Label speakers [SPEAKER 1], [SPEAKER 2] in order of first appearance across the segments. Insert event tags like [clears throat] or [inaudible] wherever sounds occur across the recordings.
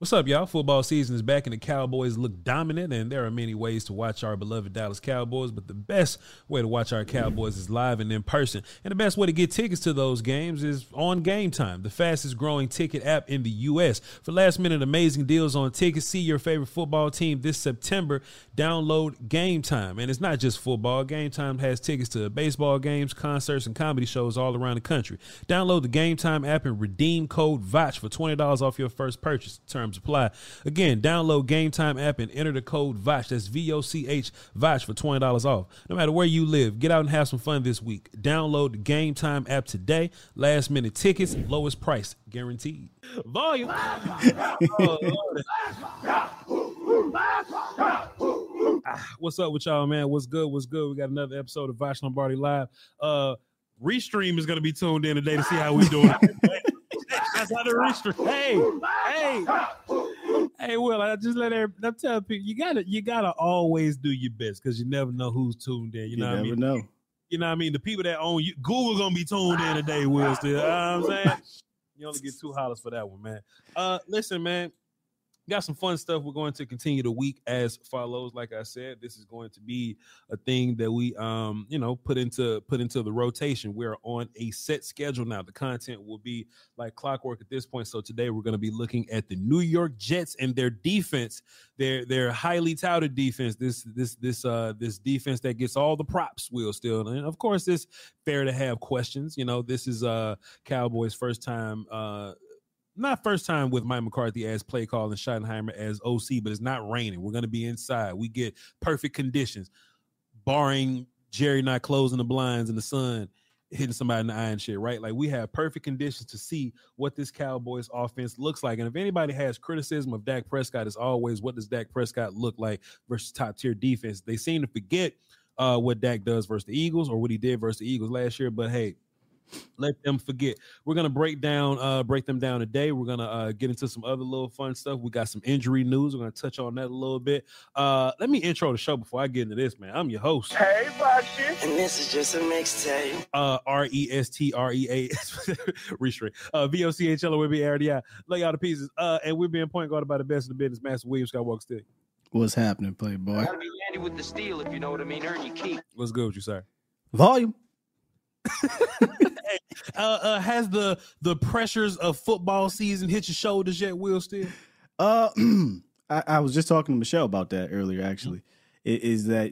[SPEAKER 1] What's up, y'all? Football season is back and the Cowboys look dominant, and there are many ways to watch our beloved Dallas Cowboys, but the best way to watch our Cowboys is live and in person. And the best way to get tickets to those games is on Game Time, the fastest growing ticket app in the U.S. For last minute amazing deals on tickets, see your favorite football team this September. Download Game Time. And it's not just football, Game Time has tickets to baseball games, concerts, and comedy shows all around the country. Download the Game Time app and redeem code VOCH for $20 off your first purchase. Terms apply. Again, download Game Time app and enter the code VOCH. That's V O C H VOCH for $20 off. No matter where you live, get out and have some fun this week. Download the Game Time app today. Last minute tickets, lowest price guaranteed. Volume. [laughs] What's up with y'all, man? What's good? What's good? We got another episode of Voch Lombardi Live. Uh Restream is gonna be tuned in today to see how we doing. [laughs] That's how the restream. Hey, hey, hey, Will. I just let every, I'm telling people you gotta you gotta always do your best because you never know who's tuned in. You,
[SPEAKER 2] You,
[SPEAKER 1] know what I
[SPEAKER 2] never
[SPEAKER 1] mean?
[SPEAKER 2] know.
[SPEAKER 1] You know what I mean? The people that own you, Google gonna be tuned in today, Will. Still, you know what I'm saying? [laughs] You only get two hollers for that one, man. Uh, listen, man. Got some fun stuff. We're going to continue the week as follows. Like I said, this is going to be a thing that we, um, you know, put into put into the rotation. We're on a set schedule now. The content will be like clockwork at this point. So today we're going to be looking at the New York Jets and their defense. Their their highly touted defense. This this this uh this defense that gets all the props. Will still, and of course, it's fair to have questions. You know, this is uh Cowboys' first time. uh not first time with Mike McCarthy as play call and Schottenheimer as OC, but it's not raining. We're going to be inside. We get perfect conditions, barring Jerry not closing the blinds in the sun, hitting somebody in the eye and shit, right? Like we have perfect conditions to see what this Cowboys offense looks like. And if anybody has criticism of Dak Prescott, it's always what does Dak Prescott look like versus top tier defense. They seem to forget uh, what Dak does versus the Eagles or what he did versus the Eagles last year. But hey, let them forget. We're gonna break down, uh, break them down today. We're gonna uh, get into some other little fun stuff. We got some injury news. We're gonna touch on that a little bit. Uh, let me intro the show before I get into this, man. I'm your host.
[SPEAKER 3] Hey, Roxy. And this is just a mixtape.
[SPEAKER 1] Uh, R E S T R E A [laughs] restraint. Uh, V O C H L O W B A R D I. Lay out the pieces. Uh, and we're being point guarded by the best in the business, Master William Skywalker Stick.
[SPEAKER 2] What's happening, Playboy?
[SPEAKER 3] Gotta be Randy with the steel, if you know what I mean. Earn your keep.
[SPEAKER 1] What's good with you, sir?
[SPEAKER 2] Volume. [laughs]
[SPEAKER 1] Uh, uh, has the the pressures of football season hit your shoulders yet, Will? Still?
[SPEAKER 2] Uh, [clears throat] I, I was just talking to Michelle about that earlier. Actually, I- is that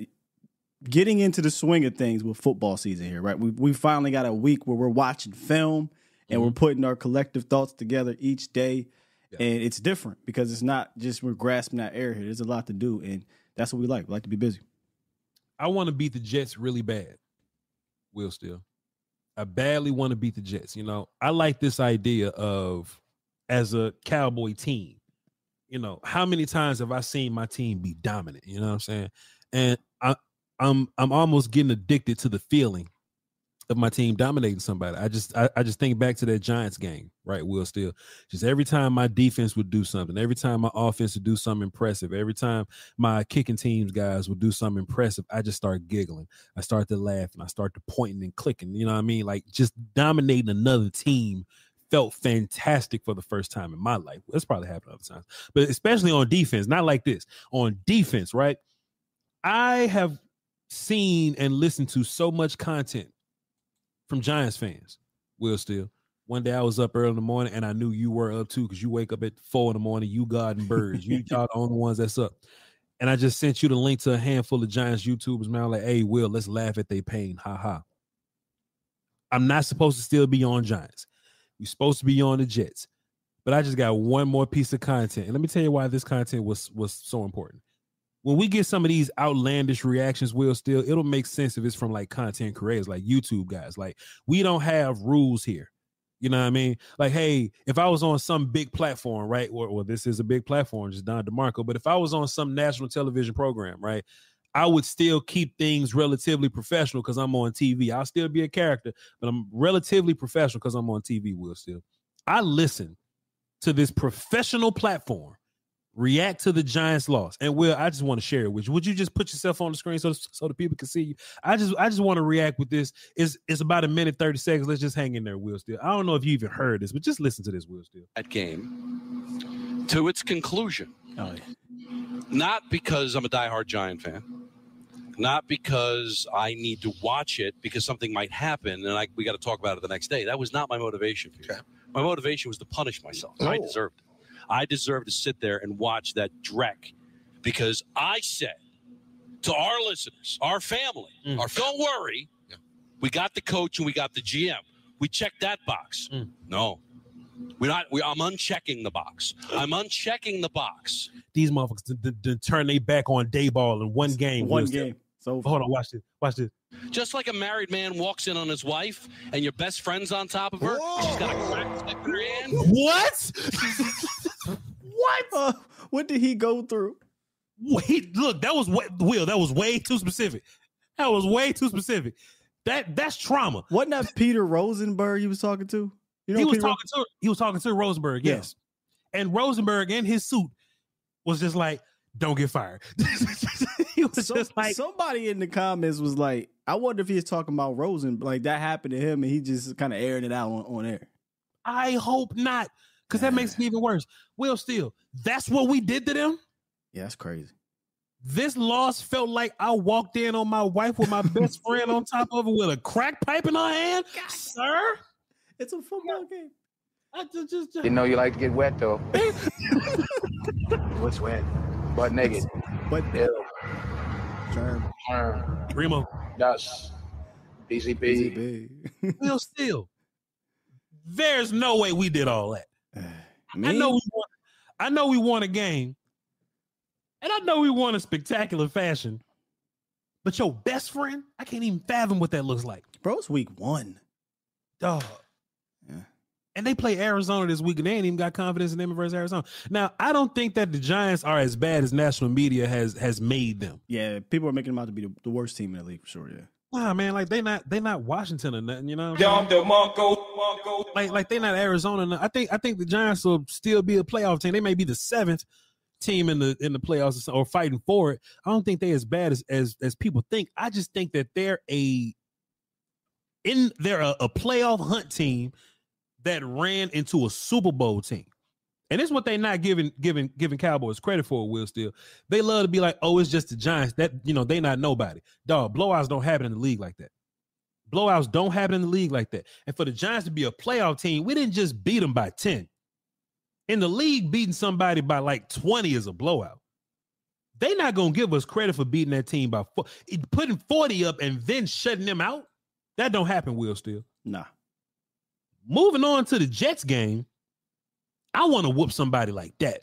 [SPEAKER 2] getting into the swing of things with football season here? Right, we we finally got a week where we're watching film and we're putting our collective thoughts together each day.
[SPEAKER 1] Yeah.
[SPEAKER 2] and it's different because it's not just we're grasping that air here. There's a lot to do, and that's what we like. We like to be busy.
[SPEAKER 1] I want to beat the Jets really bad. Will still. I badly want to beat the Jets. You know, I like this idea of as a cowboy team. You know, how many times have I seen my team be dominant? You know what I'm saying? And I I'm I'm almost getting addicted to the feeling of my team dominating somebody. I just I, I just think back to that Giants game, right? Will still just every time my defense would do something, every time my offense would do something impressive, every time my kicking teams guys would do something impressive, I just start giggling. I start to laugh and I start to pointing and clicking. You know what I mean? Like just dominating another team felt fantastic for the first time in my life. That's probably happened other times, but especially on defense, not like this. On defense, right? I have seen and listened to so much content from Giants fans. Will still. One day I was up early in the morning and I knew you were up too because you wake up at four in the morning. You God and birds. You y'all the only ones that's up. And I just sent you the link to a handful of Giants YouTubers, man. I'm like, hey, Will, let's laugh at their pain. Ha ha. I'm not supposed to still be on Giants. We're supposed to be on the Jets. But I just got one more piece of content. And let me tell you why this content was was so important. When we get some of these outlandish reactions, will still it'll make sense if it's from like content creators, like YouTube guys. Like we don't have rules here. You know what I mean? Like, hey, if I was on some big platform, right? Well, or this is a big platform, just Don DeMarco. But if I was on some national television program, right, I would still keep things relatively professional because I'm on TV. I'll still be a character, but I'm relatively professional because I'm on TV. Will still. I listen to this professional platform react to the Giants loss. And Will, I just want to share it with you. Would you just put yourself on the screen so so the people can see you? I just I just want to react with this. It's it's about a minute 30 seconds. Let's just hang in there, Will Still. I don't know if you even heard this, but just listen to this, Will Still.
[SPEAKER 4] that game to its conclusion.
[SPEAKER 2] Oh, yeah.
[SPEAKER 4] Not because I'm a diehard Giant fan, not because I need to watch it because something might happen and I, we got to talk about it the next day. That was not my motivation. Peter. My motivation was to punish myself. I
[SPEAKER 5] Oh.
[SPEAKER 4] deserved it. I deserve to sit there and watch that dreck because I said to our listeners, our family,
[SPEAKER 1] Mm.
[SPEAKER 4] our don't worry,
[SPEAKER 5] Yeah.
[SPEAKER 4] we got the coach and we got the GM. We checked that box.
[SPEAKER 1] Mm.
[SPEAKER 4] No, we're not. We, I'm unchecking the box. I'm unchecking the box.
[SPEAKER 1] These motherfuckers to, to, to turn their back on Daboll in one game.
[SPEAKER 2] One
[SPEAKER 1] Will Still.
[SPEAKER 2] game. So
[SPEAKER 1] Hold on, watch this. Watch this.
[SPEAKER 4] Just like a married man walks in on his wife and your best friend's on top of her, she's got a crack in her hand.
[SPEAKER 1] What? [laughs] what?
[SPEAKER 2] Uh, what did he go through?
[SPEAKER 1] Wait, look, that was way, Will. That was way too specific. That was way too specific. That that's trauma.
[SPEAKER 2] Wasn't that Peter Rosenberg he was talking to? You know
[SPEAKER 1] he was
[SPEAKER 2] Peter Ro-
[SPEAKER 1] talking to he was talking to Rosenberg,
[SPEAKER 2] Yeah.
[SPEAKER 1] yes. And Rosenberg in his suit was just like, "Don't get fired." [laughs] he was
[SPEAKER 2] Some-
[SPEAKER 1] just like,
[SPEAKER 2] somebody in the comments was like, I wonder if he's talking about Rosen, like that happened to him and he just kind of airing it out on, on air.
[SPEAKER 1] "I hope not," because that makes it even worse. Will still, that's what we did to them.
[SPEAKER 2] Yeah, that's crazy.
[SPEAKER 1] This loss felt like I walked in on my wife with my best [laughs] friend on top of her with a crack pipe in her hand, sir.
[SPEAKER 2] It's a football game.
[SPEAKER 1] I just, just, just
[SPEAKER 5] You know you like to get wet though. [laughs] [laughs] What's wet? Butt naked.
[SPEAKER 2] But
[SPEAKER 5] Ew.
[SPEAKER 2] Germ,
[SPEAKER 5] Worm.
[SPEAKER 1] Remo.
[SPEAKER 5] Dust.
[SPEAKER 2] easy
[SPEAKER 5] PCB.
[SPEAKER 2] big.
[SPEAKER 1] Will still. There's no way we did all that. I know we won. I know we won a game, and I know we won in spectacular fashion. But your best friend, I can't even fathom what that looks like,
[SPEAKER 2] bro, it's week one.
[SPEAKER 1] dog.
[SPEAKER 2] Yeah.
[SPEAKER 1] And they play Arizona this week, and they ain't even got confidence in them versus Arizona. Now, I don't think that the Giants are as bad as national media has has made them.
[SPEAKER 2] Yeah, people are making them out to be the, the worst team in the league for sure. Yeah.
[SPEAKER 1] Nah, man, like they not they not Washington or nothing, you know. what I'm saying? like like they not Arizona. I think I think the Giants will still be a playoff team. They may be the seventh team in the in the playoffs or, or fighting for it. I don't think they as bad as as as people think. I just think that they're a in they're a, a playoff hunt team that ran into a Super Bowl team. And this is what they not giving giving giving Cowboys credit for. Will still they love to be like, oh, it's just the Giants. That you know they not nobody. Dog blowouts don't happen in the league like that. Blowouts don't happen in the league like that. And for the Giants to be a playoff team, we didn't just beat them by 10. In the league, beating somebody by like 20 is a blowout. They not gonna give us credit for beating that team by four, putting 40 up and then shutting them out. That don't happen, Will Still.
[SPEAKER 2] Nah.
[SPEAKER 1] Moving on to the Jets game. I want to whoop somebody like that.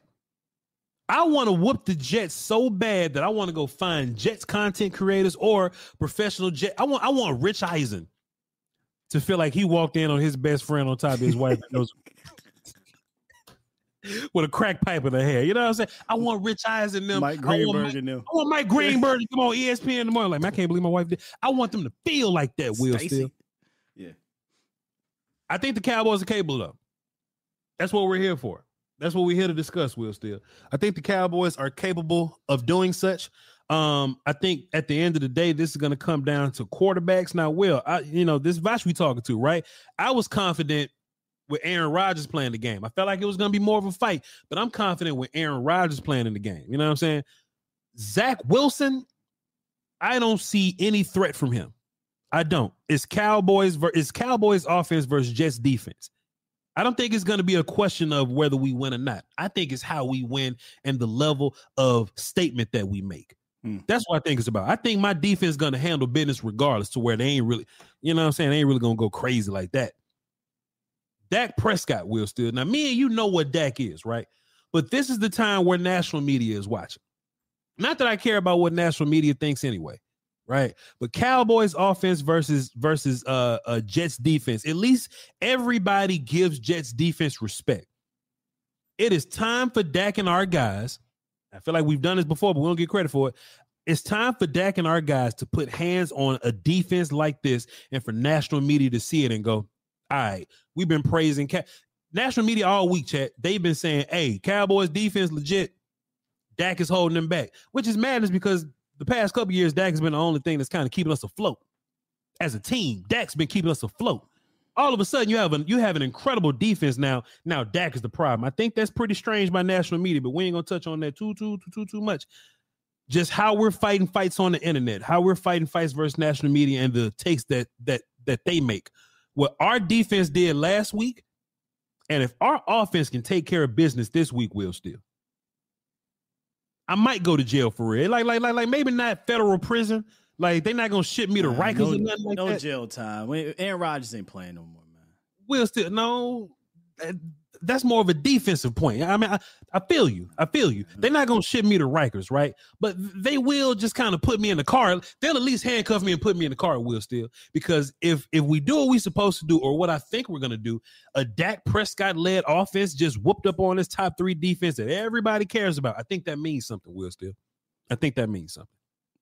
[SPEAKER 1] I want to whoop the Jets so bad that I want to go find Jets content creators or professional Jet. I want I want Rich Eisen to feel like he walked in on his best friend on top of his wife and goes [laughs] with a crack pipe in her hair. You know what I'm saying? I want Rich Eisen them.
[SPEAKER 2] Mike
[SPEAKER 1] I want
[SPEAKER 2] Greenberg
[SPEAKER 1] Mike-
[SPEAKER 2] and them.
[SPEAKER 1] I want Mike Greenberg to come on ESPN in the morning. Like, man, I can't believe my wife did. I want them to feel like that, Will
[SPEAKER 2] Stacey.
[SPEAKER 1] Still.
[SPEAKER 2] Yeah.
[SPEAKER 1] I think the Cowboys are capable of. That's what we're here for. That's what we're here to discuss, Will Still. I think the Cowboys are capable of doing such. Um, I think at the end of the day, this is to come down to quarterbacks. Now, Will, I you know this Voch we talking to, right? I was confident with Aaron Rodgers playing the game. I felt like it was to be more of a fight, but I'm confident with Aaron Rodgers playing in the game. You know what I'm saying? Zach Wilson, I don't see any threat from him. I don't. It's Cowboys. It's Cowboys offense versus Jets defense. I don't think it's going to be a question of whether we win or not. I think it's how we win and the level of statement that we make.
[SPEAKER 2] Hmm.
[SPEAKER 1] That's what I think it's about. I think my defense is going to handle business regardless to where they ain't really, you know what I'm saying? They ain't really going to go crazy like that. Dak Prescott will still. Now, me and you know what Dak is, right? But this is the time where national media is watching. Not that I care about what national media thinks anyway, right? But Cowboys offense versus versus uh, uh Jets defense. At least everybody gives Jets defense respect. It is time for Dak and our guys. I feel like we've done this before, but we don't get credit for it. It's time for Dak and our guys to put hands on a defense like this and for national media to see it and go, all right, we've been praising national media all week, chat. They've been saying, hey, Cowboys defense legit. Dak is holding them back, which is madness because the past couple years, Dak has been the only thing that's kind of keeping us afloat. As a team, Dak's been keeping us afloat. All of a sudden, you have an you have an incredible defense now. Now Dak is the problem. I think that's pretty strange by national media, but we ain't gonna touch on that too too too too too much. Just how we're fighting fights on the internet, how we're fighting fights versus national media, and the takes that that that they make. What our defense did last week, and if our offense can take care of business this week, we'll still. I might go to jail for real. Like, like, like, like maybe not federal prison. Like they're not gonna ship me to
[SPEAKER 2] Nah,
[SPEAKER 1] Rikers
[SPEAKER 2] no,
[SPEAKER 1] or nothing like
[SPEAKER 2] no
[SPEAKER 1] that.
[SPEAKER 2] jail time. Aaron Rodgers ain't playing no more, man.
[SPEAKER 1] We'll still no. That- That's more of a defensive point. I mean, I, I feel you. I feel you. Mm-hmm. They're not gonna ship me to Rikers, right? But they will just kind of put me in the car. They'll at least handcuff me and put me in the car. Will still because if if we do what we're supposed to do or what I think we're gonna do, a Dak Prescott led offense just whooped up on this top three defense that everybody cares about. I think that means something. Will still. I think that means something.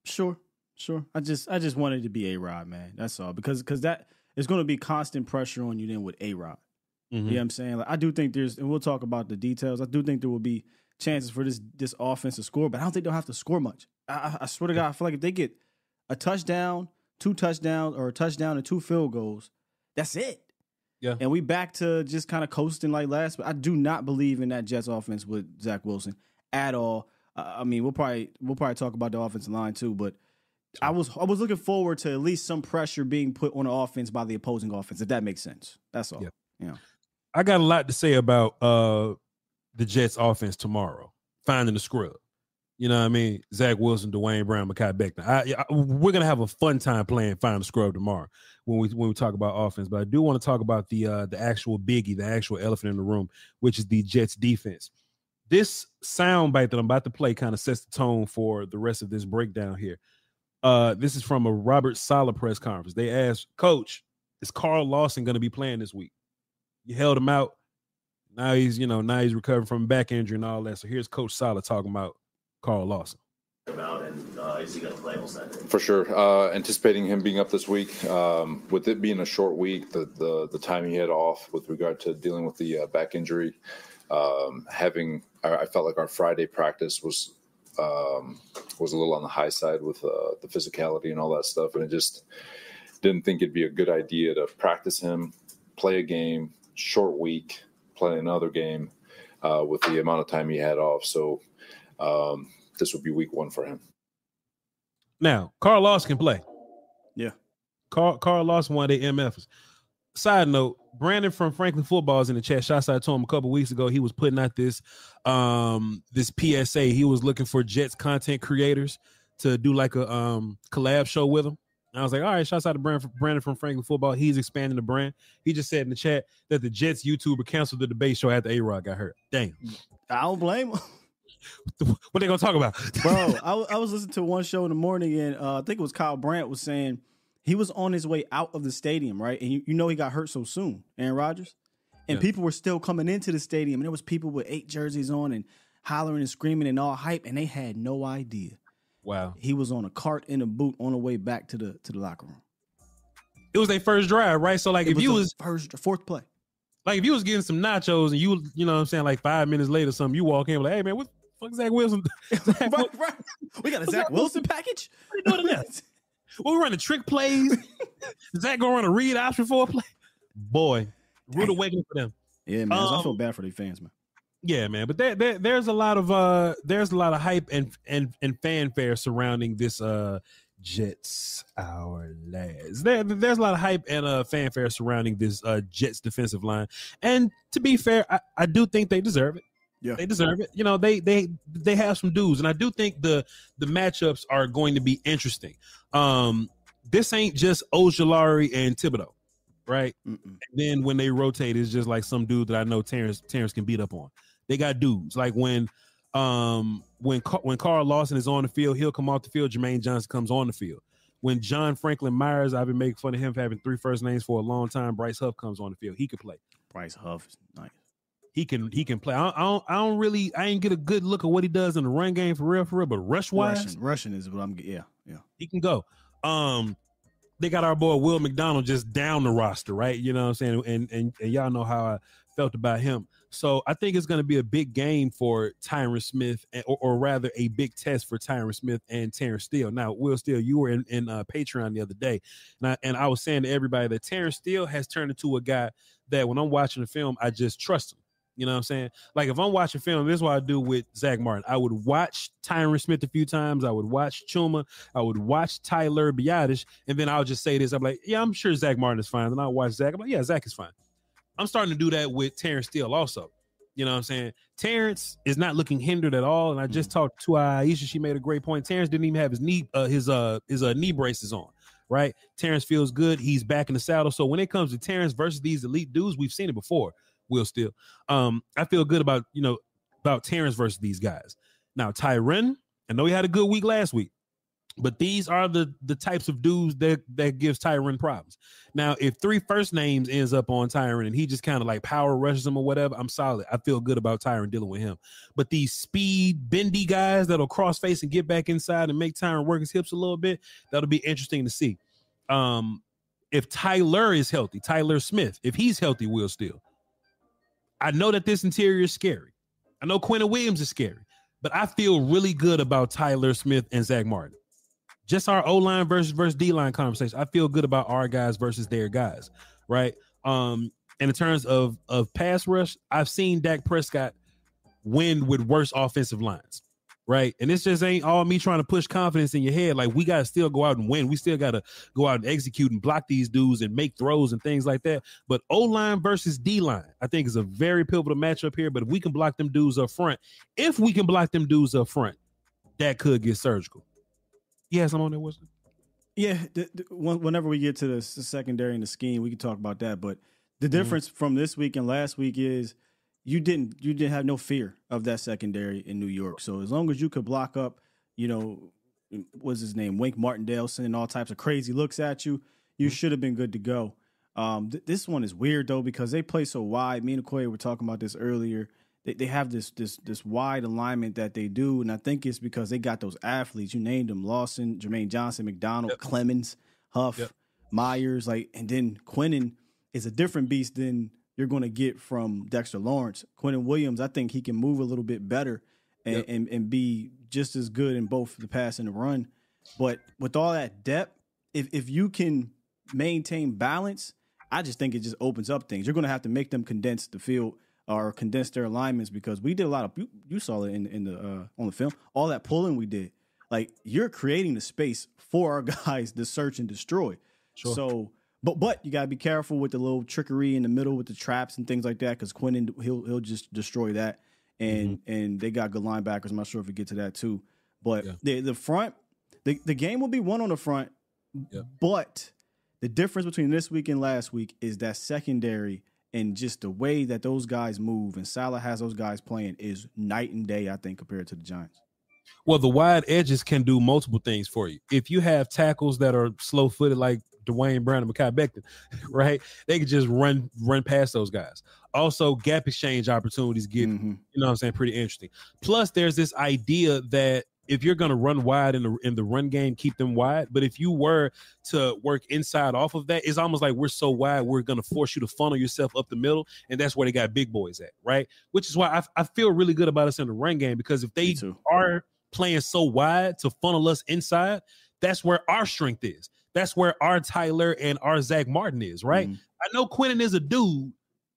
[SPEAKER 2] Sure, sure. I just I just wanted to be a Rod, man. That's all. Because because that is going to be constant pressure on you then with a Rod. You know what I'm saying? Like I do think there's, and we'll talk about the details. I do think there will be chances for this this offense to score, but I don't think they'll have to score much. I, I, swear to God, I feel like if they get a touchdown, two touchdowns, or a touchdown and two field goals, that's it.
[SPEAKER 1] Yeah.
[SPEAKER 2] And we back to just kind of coasting like last. But I do not believe in that Jets offense with Zach Wilson at all. Uh, I mean, we'll probably we'll probably talk about the offensive line too, but I was I was looking forward to at least some pressure being put on the offense by the opposing offense, if that makes sense. That's all.
[SPEAKER 1] Yeah.
[SPEAKER 2] Know.
[SPEAKER 1] I got a lot to say about uh the Jets offense tomorrow. Finding the scrub. You know what I mean? Zach Wilson, Dwayne Brown, Mekhi Becton. I, I, we're gonna have a fun time playing Find the Scrub tomorrow when we when we talk about offense. But I do want to talk about the uh the actual biggie, the actual elephant in the room, which is the Jets defense. This soundbite that I'm about to play kind of sets the tone for the rest of this breakdown here. Uh, this is from a Robert Saleh press conference. They asked, Coach, is Carl Lawson going to be playing this week? You held him out. Now he's, you know, now he's recovering from back injury and all that. So here's Coach Saleh talking about Carl Lawson.
[SPEAKER 6] about and uh, is he going to play on Sunday?
[SPEAKER 7] For sure. Uh, anticipating him being up this week, um, with it being a short week, the, the the time he had off with regard to dealing with the uh, back injury, um, having I, I felt like our Friday practice was um, was a little on the high side with uh, the physicality and all that stuff, and I just didn't think it'd be a good idea to practice him, play a game, short week, playing another game uh, with the amount of time he had off. So um, this would be week one for him.
[SPEAKER 1] Now, Carl Lawson can play.
[SPEAKER 2] Yeah.
[SPEAKER 1] Carl, Carl Lawson, one of their MFs. Side note, Brandon from Franklin Football is in the chat. Shots I told him a couple weeks ago. He was putting out this um this PSA. He was looking for Jets content creators to do like a um collab show with him. And I was like, all right, shouts out to Brandon, Brandon from Franklin Football. He's expanding the brand. He just said in the chat that the Jets YouTuber canceled the debate show after A Rod got hurt. Damn.
[SPEAKER 2] I don't blame him. [laughs]
[SPEAKER 1] what they gonna talk about, [laughs]
[SPEAKER 2] bro? I, I, was listening to one show in the morning, and uh, I think it was Kyle Brandt was saying he was on his way out of the stadium, right? And you, you know he got hurt so soon, Aaron Rodgers, and yeah. people were still coming into the stadium, and there was people with eight jerseys on and hollering and screaming and all hype, and they had no idea.
[SPEAKER 1] Wow,
[SPEAKER 2] he was on a cart in a boot on the way back to the to the locker room.
[SPEAKER 1] It was their first drive, right? So like, it if was you was
[SPEAKER 2] first fourth play,
[SPEAKER 1] like if you was getting some nachos and you you know what I'm saying like five minutes later, something you walk in like, hey man, what fuck Zach Wilson? [laughs] Zach
[SPEAKER 2] right, right. We got a Zach Wilson package.
[SPEAKER 1] What are you doing [laughs] Well, we running trick plays. Is Zach gonna run a read option for a play. Boy, rude awakening for them.
[SPEAKER 2] Yeah, man. Um, I feel bad for the fans, man.
[SPEAKER 1] Yeah, man. But there, there, there's a lot of uh there's a lot of hype and and and fanfare surrounding this uh Jets our lads. There, there's a lot of hype and uh fanfare surrounding this uh Jets defensive line. And to be fair, I, I do think they deserve it. Yeah. They deserve it. You know, they they they have some dudes, and I do think the the matchups are going to be interesting. Um, this ain't just Ojulari and Thibodeaux, right? then when they rotate, it's just like some dude that I know Terrence Terrence can beat up on. They got dudes like when um when when Carl Lawson is on the field, he'll come off the field. Jermaine Johnson comes on the field. When John Franklin Myers, I've been making fun of him for having three first names for a long time. Bryce Huff comes on the field. He can play.
[SPEAKER 2] Bryce Huff is nice
[SPEAKER 1] he can he can play. I, I, don't I don't really I ain't get a good look at what he does in the run game for real for real, but rush wise,
[SPEAKER 2] rushing, is what I'm yeah yeah
[SPEAKER 1] he can go. Um, they got our boy Will McDonald just down the roster, right? You know what I'm saying, and and, and y'all know how I felt about him. So I think it's going to be a big game for Tyron Smith, or, or, rather a big test for Tyron Smith and Terrence Steele. Now, Will Steele, you were in, in uh, Patreon the other day, and I, and I was saying to everybody that Terrence Steele has turned into a guy that when I'm watching the film, I just trust him. You know what I'm saying? Like if I'm watching a film, this is what I do with Zach Martin. I would watch Tyron Smith a few times. I would watch Chuma. I would watch Tyler Biadasz, and then I'll just say this. I'm like, yeah, I'm sure Zach Martin is fine. And I'll watch Zach. I'm like, yeah, Zach is fine. I'm starting to do that with Terrence Steele also. You know what I'm saying? Terrence is not looking hindered at all. And I just mm. talked to Aisha. She made a great point. Terrence didn't even have his knee, uh, his uh, his uh, knee braces on. Right? Terrence feels good. He's back in the saddle. So when it comes to Terrence versus these elite dudes, we've seen it before. Will Steele. Um, I feel good about you know about Terrence versus these guys. Now Tyron, I know he had a good week last week, but these are the the types of dudes that that gives Tyron problems. Now, if three first names ends up on Tyron and he just kind of like power rushes him or whatever, I'm solid. I feel good about Tyron dealing with him. But these speed bendy guys that'll cross face and get back inside and make Tyron work his hips a little bit, that'll be interesting to see. Um, if Tyler is healthy, Tyler Smith, if he's healthy, Will still. I know that this interior is scary. I know Quinnen Williams is scary, but I feel really good about Tyler Smith and Zach Martin. Just our O line versus versus D line conversation. I feel good about our guys versus their guys, right? Um, and in terms of of pass rush, I've seen Dak Prescott win with worse offensive lines right? And this just ain't all me trying to push confidence in your head. Like we gotta still go out and win. We still gotta go out and execute and block these dudes and make throws and things like that. But O line versus D line, I think is a very pivotal matchup here. But if we can block them dudes up front, if we can block them dudes up front, that could get surgical. Yes, I'm on there, Wisdom.
[SPEAKER 2] Yeah, the, the, whenever we get to the, the, secondary and the scheme, we can talk about that. But the mm-hmm. difference mm-hmm. from this week and last week is you didn't you didn't have no fear of that secondary in New York. So as long as you could block up, you know, what's his name, Wink Martindale sending all types of crazy looks at you, you mm-hmm. should have been good to go. Um, th- this one is weird though because they play so wide. Me and Koya were talking about this earlier. They, they have this this this wide alignment that they do, and I think it's because they got those athletes. You named them: Lawson, Jermaine Johnson, McDonald, yep. Clemons, Huff, yep. Myers, like, and then Quinnen is a different beast than you're going to get from Dexter Lawrence. Quinnen Williams, I think he can move a little bit better and, yep. and, and be just as good in both the pass and the run. But with all that depth, if if you can maintain balance, I just think it just opens up things. You're going to have to make them condense the field or condense their alignments because we did a lot of you, you saw it in in the uh, on the film. All that pulling we did, like you're creating the space for our [laughs] guys to search and destroy. Sure. So but but you gotta be careful with the little trickery in the middle with the traps and things like that because Quinnen he'll he'll just destroy that. And mm-hmm. and they got good linebackers. I'm not sure if we get to that too. But yeah. the the front, the, the game will be won on the front But the difference between this week and last week is that secondary and just the way that those guys move and Saleh has those guys playing is night and day, I think, compared to the Giants.
[SPEAKER 1] Well, the wide edges can do multiple things for you. If you have tackles that are slow footed, like Dwayne Brown and Mekhi Becton, [laughs] right? They can just run run past those guys. Also, gap exchange opportunities get,
[SPEAKER 2] Mm-hmm.
[SPEAKER 1] you know what I'm saying, pretty interesting. Plus, there's this idea that if you're going to run wide in the in the run game, keep them wide. But if you were to work inside off of that, it's almost like we're so wide, we're going to force you to funnel yourself up the middle, and that's where they got big boys at, right? Which is why I, I feel really good about us in the run game because if they are playing so wide to funnel us inside, that's where our strength is. That's where our Tyler and our Zach Martin is, right? Mm-hmm. I know Quentin is a dude,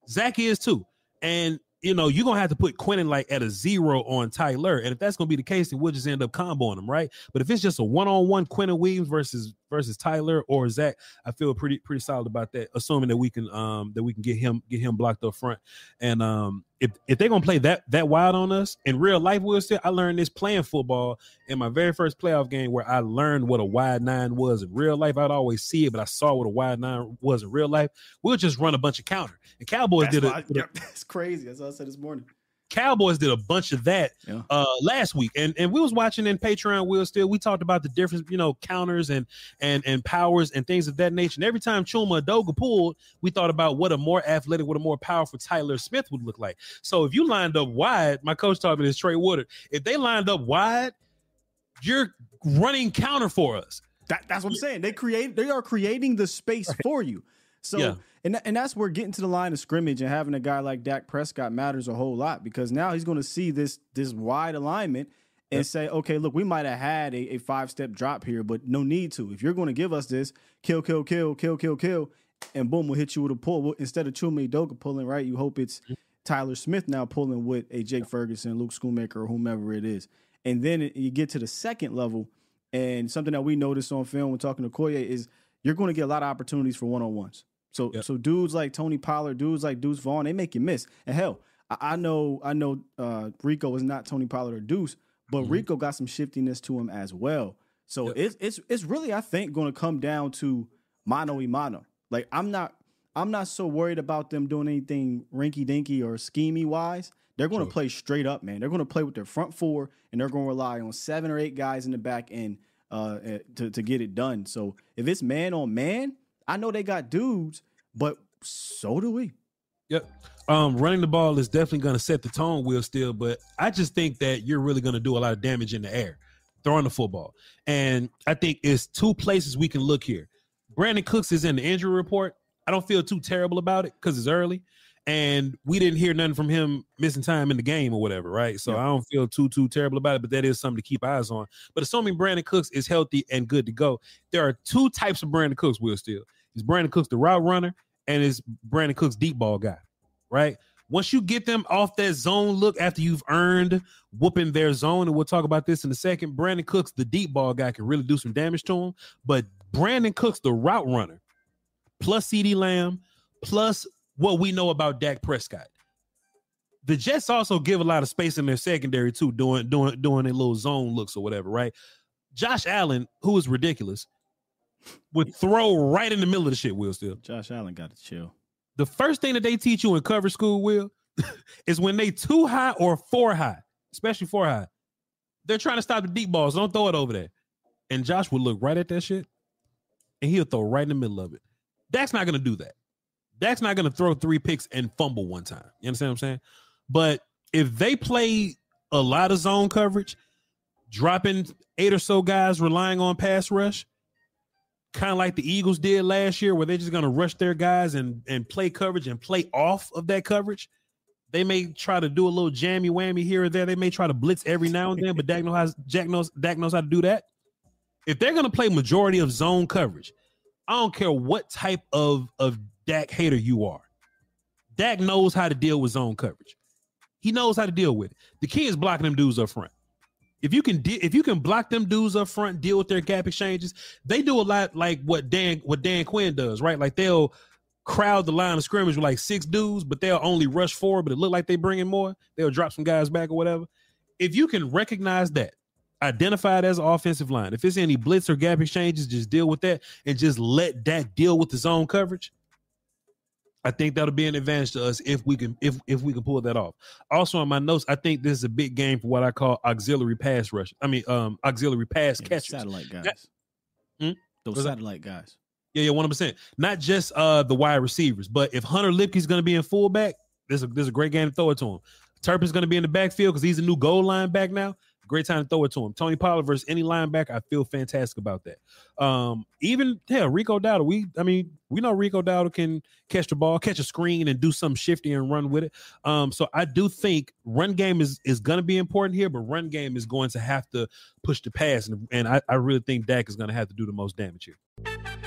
[SPEAKER 1] Zach is too, and you know, you're gonna have to put Quentin like at a zero on Tyler. And if that's gonna be the case, then we'll just end up comboing them, right? But if it's just a one-on-one Quentin Williams versus versus Tyler or Zach, I feel pretty pretty solid about that, assuming that we can um that we can get him get him blocked up front. And um if if they're gonna play that that wide on us in real life, we'll still I learned this playing football in my very first playoff game where I learned what a wide nine was in real life. I'd always see it, but I saw what a wide nine was in real life. We'll just run a bunch of counter. And Cowboys
[SPEAKER 2] That's
[SPEAKER 1] did
[SPEAKER 2] it.
[SPEAKER 1] a, did a-
[SPEAKER 2] yep, [laughs] that's crazy. That's what I said this morning.
[SPEAKER 1] Cowboys did a bunch of that
[SPEAKER 2] Yeah.
[SPEAKER 1] uh last week. And and we was watching in Patreon, Will still we talked about the difference, you know, counters and and and powers and things of that nature. And every time Chuma Edoga pulled, we thought about what a more athletic, what a more powerful Tyler Smith would look like. So if you lined up wide, my coach taught me this Trey Woodard. If they lined up wide, you're running counter for us.
[SPEAKER 2] That, that's what I'm saying. They create they are creating the space for you. So
[SPEAKER 1] Yeah.
[SPEAKER 2] And and that's where getting to the line of scrimmage and having a guy like Dak Prescott matters a whole lot because now he's going to see this this wide alignment and say, okay, look, we might have had a, a five step drop here, but no need to. If you're going to give us this, kill, kill, kill, kill, kill, kill, and boom, we'll hit you with a pull. Well, Instead of Chuma Doka pulling, right? You hope it's mm-hmm. Tyler Smith now pulling with a Jake Ferguson, Luke Schoonmaker, or whomever it is. And then it- you get to the second level, and something that we noticed on film when talking to Koye is you're going to get a lot of opportunities for one on ones. So so dudes like Tony Pollard, dudes like Deuce Vaughn, they make you miss. And hell, I, I know I know uh, Rico is not Tony Pollard or Deuce, but Rico got some shiftiness to him as well. So it's it's it's really I think going to come down to mano y mano. Like I'm not I'm not so worried about them doing anything rinky dinky or schemy wise. They're going to play straight up, man. They're going to play with their front four, and they're going to rely on seven or eight guys in the back end uh, eh, to to get it done. So if it's man on man, I know they got dudes, but so do we.
[SPEAKER 1] Yep. Um, running the ball is definitely going to set the tone, Will still, but I just think that you're really going to do a lot of damage in the air throwing the football. And I think it's two places we can look here. Brandin Cooks is in the injury report. I don't feel too terrible about it because it's early. And we didn't hear nothing from him missing time in the game or whatever, right? So I don't feel too too terrible about it, but that is something to keep eyes on. But assuming Brandin Cooks is healthy and good to go, there are two types of Brandin Cooks, Will still. Is Brandin Cooks the route runner and is Brandin Cooks deep ball guy, right? Once you get them off that zone look after you've earned whooping their zone, and we'll talk about this in a second. Brandin Cooks, the deep ball guy, can really do some damage to him. But Brandin Cooks, the route runner, plus CeeDee Lamb, plus what we know about Dak Prescott. The Jets also give a lot of space in their secondary too, doing doing doing their little zone looks or whatever, right? Josh Allen, who is ridiculous, would throw right in the middle of the shit. Will still.
[SPEAKER 2] Josh Allen got to chill.
[SPEAKER 1] The first thing that they teach you in cover school, Will, [laughs] is when they too high or four high, especially four high, they're trying to stop the deep balls. Don't throw it over there. And Josh would look right at that shit, and he'll throw right in the middle of it. Dak's not gonna do that. Dak's not gonna throw three picks and fumble one time. You understand what I'm saying? But if they play a lot of zone coverage, dropping eight or so guys relying on pass rush, kind of like the Eagles did last year, where they're just gonna rush their guys and and play coverage and play off of that coverage. They may try to do a little jammy whammy here or there. They may try to blitz every now and then, but Dak knows Jack knows Dak knows how to do that. If they're gonna play majority of zone coverage, I don't care what type of of Dak hater you are. Dak knows how to deal with zone coverage. He knows how to deal with it. The key is blocking them dudes up front. If you can de- if you can block them dudes up front, deal with their gap exchanges, they do a lot like what Dan what Dan Quinn does, right? Like they'll crowd the line of scrimmage with like six dudes, but they'll only rush four, but it look like they bring in more. They'll drop some guys back or whatever. If you can recognize that, identify it as an offensive line. If it's any blitz or gap exchanges, just deal with that and just let that deal with his own coverage. I think that'll be an advantage to us if we can if if we can pull that off. Also on my notes, I think this is a big game for what I call auxiliary pass rush. I mean, um, auxiliary pass
[SPEAKER 2] Yeah,
[SPEAKER 1] catchers.
[SPEAKER 2] satellite guys.
[SPEAKER 1] That- Hmm?
[SPEAKER 2] Those
[SPEAKER 1] What's that?
[SPEAKER 2] satellite guys.
[SPEAKER 1] Yeah, yeah, one hundred percent. Not just uh the wide receivers, but if Hunter Luepke's going to be in fullback, there's a is a great game to throw it to him. Turpin's going to be in the backfield because he's a new goal line back now. Great time to throw it to him. Tony Pollard versus any linebacker, I feel fantastic about that. Um, even yeah, Rico Dowdle. We, I mean, we know Rico Dowdle can catch the ball, catch a screen, and do some shifty and run with it. Um, so I do think run game is is going to be important here, but run game is going to have to push the pass, and, and I, I really think Dak is going to have to do the most damage here.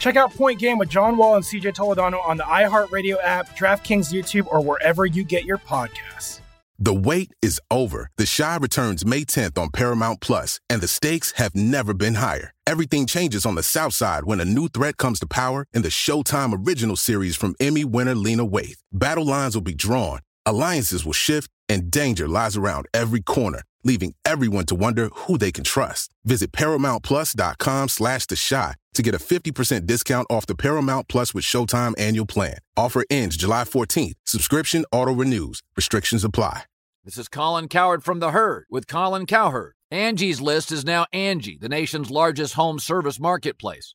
[SPEAKER 8] Check out Point Game with John Wall and CJ Toledano on the iHeartRadio app, DraftKings YouTube, or wherever you get your podcasts.
[SPEAKER 9] The wait is over. The Chi returns May 10th on Paramount Plus, and the stakes have never been higher. Everything changes on the South Side when a new threat comes to power in the Showtime original series from Emmy winner Lena Waithe. Battle lines will be drawn, alliances will shift, and danger lies around every corner, leaving everyone to wonder who they can trust. Visit ParamountPlus.com slash The Shot to get a 50% discount off the Paramount Plus with Showtime annual plan. Offer ends July 14th. Subscription auto-renews. Restrictions apply.
[SPEAKER 10] This is Colin Cowherd from The Herd with Colin Cowherd. Angie's List is now Angie, the nation's largest home service marketplace.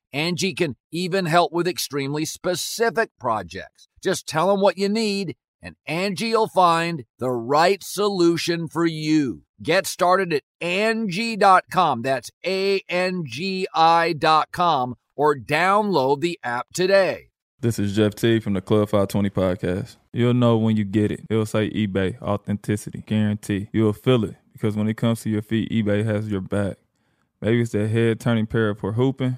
[SPEAKER 10] Angie can even help with extremely specific projects. Just tell them what you need and Angie will find the right solution for you. Get started at Angie.com. That's A-N-G-I dot com or download the app today.
[SPEAKER 11] This is Jeff T from the Club 520 podcast. You'll know when you get it. It'll say eBay, authenticity, guarantee. You'll feel it because when it comes to your feet, eBay has your back. Maybe it's that head turning pair for hooping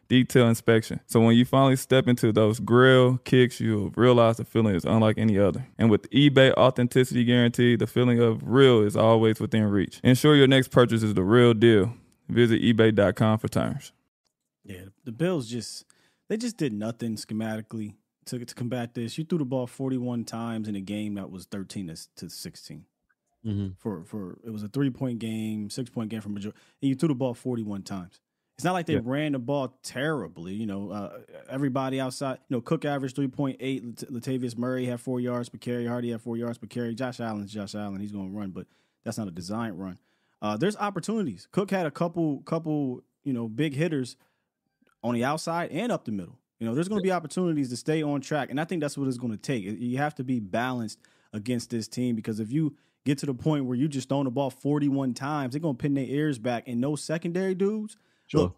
[SPEAKER 11] detailed inspection. So when you finally step into those grill kicks, you'll realize the feeling is unlike any other. And with eBay authenticity guarantee, the feeling of real is always within reach. Ensure your next purchase is the real deal. Visit eBay.com for terms.
[SPEAKER 2] Yeah, the Bills just they just did nothing schematically to to combat this. You threw the ball 41 times in a game that was 13 to, to 16.
[SPEAKER 1] Mm-hmm.
[SPEAKER 2] For for it was a three point game, six point game from majority, and you threw the ball 41 times. It's not like they
[SPEAKER 1] Yeah.
[SPEAKER 2] ran the ball terribly. You know, uh, everybody outside. You know, Cook averaged 3.8. Lat- Latavius Murray had four yards per carry. Hardy had four yards per carry. Josh Allen's Josh Allen. He's going to run, but that's not a design run. Uh, there's opportunities. Cook had a couple couple you know big hitters on the outside and up the middle. You know, there's going to be opportunities to stay on track, and I think that's what it's going to take. You have to be balanced against this team because if you get to the point where you just throwing the ball 41 times, they're gonna pin their ears back and no secondary dudes.
[SPEAKER 1] Sure.
[SPEAKER 2] Look,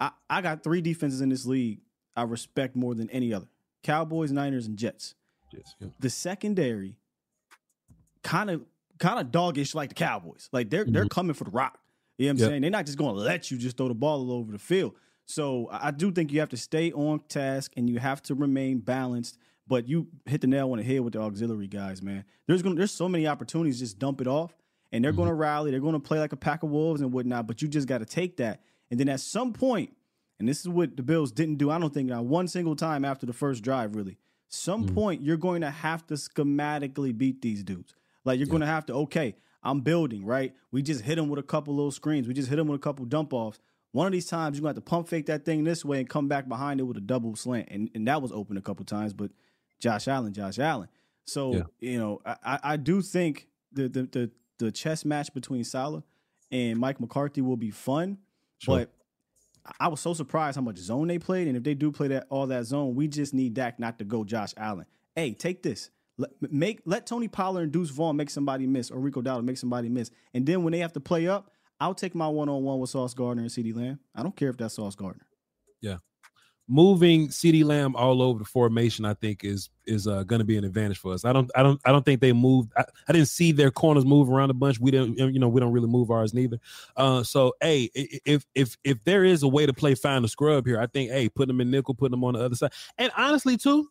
[SPEAKER 2] I, I got three defenses in this league I respect more than any other. Cowboys, Niners, and Jets.
[SPEAKER 1] Yes, yeah.
[SPEAKER 2] The secondary kind of kind of doggish like the Cowboys. Like they're they're mm-hmm. coming for the rock. You know what I'm
[SPEAKER 1] Yep.
[SPEAKER 2] saying? They're not just going to let you just throw the ball all over the field. So I do think you have to stay on task and you have to remain balanced. But you hit the nail on the head with the auxiliary guys, man. There's gonna there's so many opportunities just dump it off, and they're mm-hmm. gonna rally. They're gonna play like a pack of wolves and whatnot. But you just got to take that, and then at some point, and this is what the Bills didn't do. I don't think not one single time after the first drive, really. Some mm-hmm. point you're going to have to schematically beat these dudes. Like you're going to have to. Okay, I'm building right. We just hit them with a couple little screens. We just hit them with a couple dump offs. One of these times you're going to have to pump fake that thing this way and come back behind it with a double slant, and and that was open a couple times. But Josh Allen, Josh Allen. So
[SPEAKER 1] Yeah.
[SPEAKER 2] you know, I, I I do think the the the the chess match between Saleh and Mike McCarthy will be fun,
[SPEAKER 1] Sure.
[SPEAKER 2] but I was so surprised how much zone they played, and if they do play that all that zone, we just need Dak not to go Josh Allen. Hey, take this. Let, make let Tony Pollard and Deuce Vaughn make somebody miss, or Rico Dowdle make somebody miss, and then when they have to play up, I'll take my one on one with Sauce Gardner and CeeDee Lamb. I don't care if that's Sauce Gardner.
[SPEAKER 1] Yeah. Moving CeeDee Lamb all over the formation, I think is is uh, going to be an advantage for us. I don't, I don't, I don't think they moved. I, I didn't see their corners move around a bunch. We didn't, you know, we don't really move ours neither. Uh, so, hey, if if if there is a way to play find the scrub here, I think, hey, put them in nickel, put them on the other side, and honestly, too,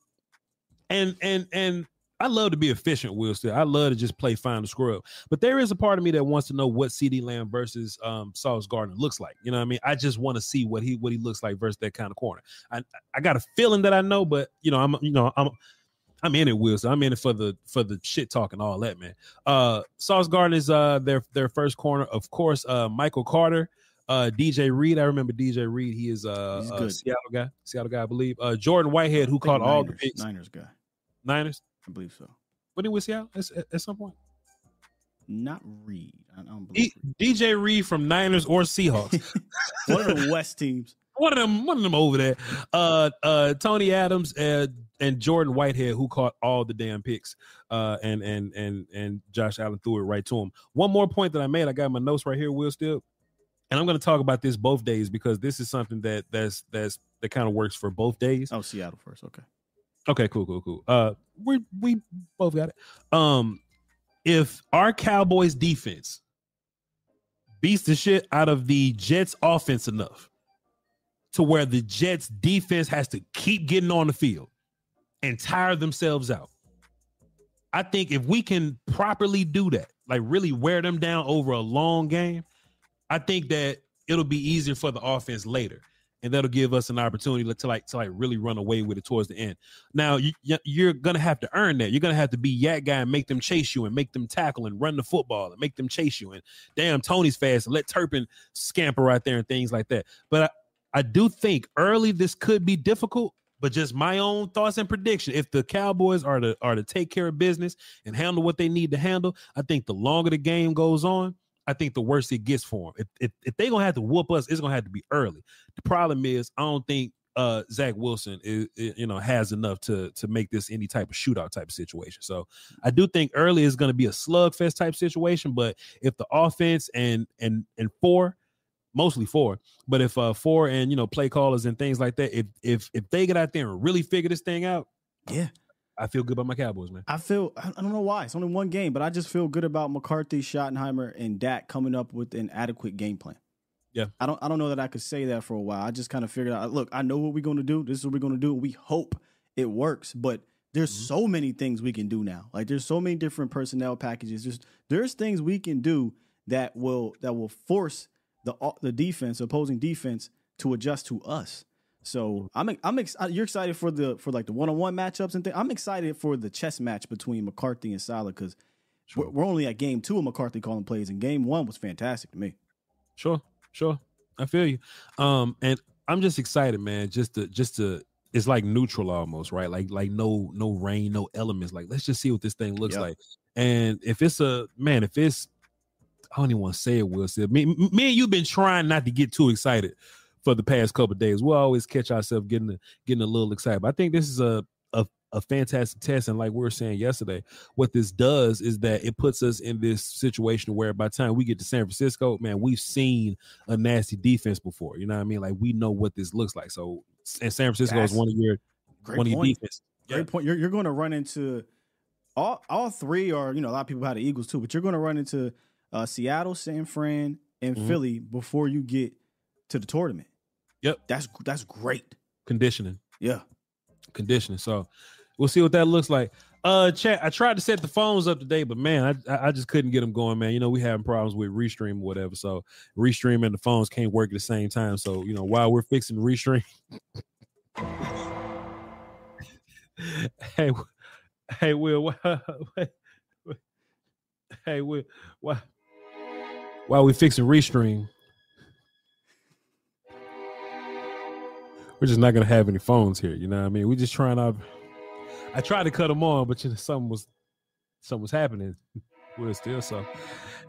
[SPEAKER 1] and and and I love to be efficient, Will. Still, I love to just play find the scrub. But there is a part of me that wants to know what CeeDee Lamb versus um, Sauce Gardner looks like. You know what I mean? I just want to see what he what he looks like versus that kind of corner. I I got a feeling that I know, but you know, I'm you know, I'm I'm in it, Will. So I'm in it for the for the shit talk and all that, man. Uh Sauce Gardner is uh their their first corner, of course. Uh Michael Carter, uh DJ Reed. I remember DJ Reed. He is uh, a. Seattle guy, Seattle guy, I believe. Uh Jordan Whitehead, who caught all the
[SPEAKER 2] Niners-
[SPEAKER 1] picks.
[SPEAKER 2] Niners guy.
[SPEAKER 1] Niners.
[SPEAKER 2] I believe so.
[SPEAKER 1] What he with Seattle at, at some point?
[SPEAKER 2] Not Reed. I don't believe
[SPEAKER 1] DJ Reed from Niners or Seahawks. [laughs]
[SPEAKER 2] one of the West teams.
[SPEAKER 1] one of them, one of them over there. Uh, uh, Tony Adams and and Jordan Whitehead, who caught all the damn picks. Uh, and and and and Josh Allen threw it right to him. One more point that I made, I got my notes right here, Will still, and I'm going to talk about this both days because this is something that that's that's that kind of works for both days.
[SPEAKER 2] Oh, Seattle first. Okay.
[SPEAKER 1] Okay, cool, cool, cool. Uh, we we both got it. Um, if our Cowboys defense beats the shit out of the Jets offense enough to where the Jets defense has to keep getting on the field and tire themselves out. I think if we can properly do that, like really wear them down over a long game, I think that it'll be easier for the offense later. And that'll give us an opportunity to like to like really run away with it towards the end. Now you, you- you're gonna have to earn that. You're gonna have to be yak guy and make them chase you and make them tackle and run the football and make them chase you. And damn, Tony's fast and let Turpin scamper right there and things like that. But I, I do think early this could be difficult. But just my own thoughts and prediction. If the Cowboys are to are to take care of business and handle what they need to handle, I think the longer the game goes on, I think the worse it gets for them. If, if, if they're gonna have to whoop us, it's gonna have to be early. The problem is, I don't think uh Zach Wilson is, is, you know has enough to to make this any type of shootout type of situation. So I do think early is gonna be a slugfest type situation. But if the offense and and and four, mostly four, but if uh four and you know play callers and things like that, if if if they get out there and really figure this thing out,
[SPEAKER 2] yeah.
[SPEAKER 1] I feel good about my Cowboys, man.
[SPEAKER 2] I feel I don't know why. It's only one game, but I just feel good about McCarthy, Schottenheimer, and Dak coming up with an adequate game plan.
[SPEAKER 1] Yeah.
[SPEAKER 2] I don't I don't know that I could say that for a while. I just kind of figured out, look, I know what we're gonna do. This is what we're gonna do. We hope it works, but there's
[SPEAKER 1] Mm-hmm.
[SPEAKER 2] so many things we can do now. Like there's so many different personnel packages. There's there's things we can do that will that will force the the defense, opposing defense, to adjust to us. So I'm I'm ex- uh, you're excited for the for like the one on one matchups and things. I'm excited for the chess match between McCarthy and Saleh because we're, we're only at game two of McCarthy calling plays, and game one was fantastic to me.
[SPEAKER 1] Sure, sure. I feel you. Um, and I'm just excited, man. Just to just to it's like neutral almost, right? Like like no no rain, no elements. Like let's just see what this thing looks
[SPEAKER 2] Yep.
[SPEAKER 1] like. And if it's a man, if it's I don't even want to say it, Will. Said me, me and you've been trying not to get too excited for the past couple of days. We'll always catch ourselves getting a, getting a little excited. But I think this is a, a a fantastic test. And like we were saying yesterday, what this does is that it puts us in this situation where by the time we get to San Francisco, man, we've seen a nasty defense before. You know what I mean? Like we know what this looks like. So and San Francisco
[SPEAKER 2] That's
[SPEAKER 1] is one of your
[SPEAKER 2] great
[SPEAKER 1] one of your
[SPEAKER 2] point.
[SPEAKER 1] defense.
[SPEAKER 2] Great point. You're you're going to run into all all three, or you know, a lot of people have the Eagles too, but you're going to run into uh, Seattle, San Fran, and
[SPEAKER 1] Mhm.
[SPEAKER 2] Philly before you get to the tournament.
[SPEAKER 1] Yep,
[SPEAKER 2] that's that's great.
[SPEAKER 1] Conditioning.
[SPEAKER 2] Yeah.
[SPEAKER 1] Conditioning. So we'll see what that looks like. Uh, chat. I tried to set the phones up today, but man, I I- just couldn't get them going, man. You know, we having problems with restream or whatever. So restream and the phones can't work at the same time. So you know, while we're fixing restream, [laughs] hey, hey, Will, wha- [laughs] hey, Will, why, while we fixing restream, we're just not gonna have any phones here. You know what I mean? We're just trying out. I tried to cut them on, but you know, something was something was happening. [laughs] Will still so.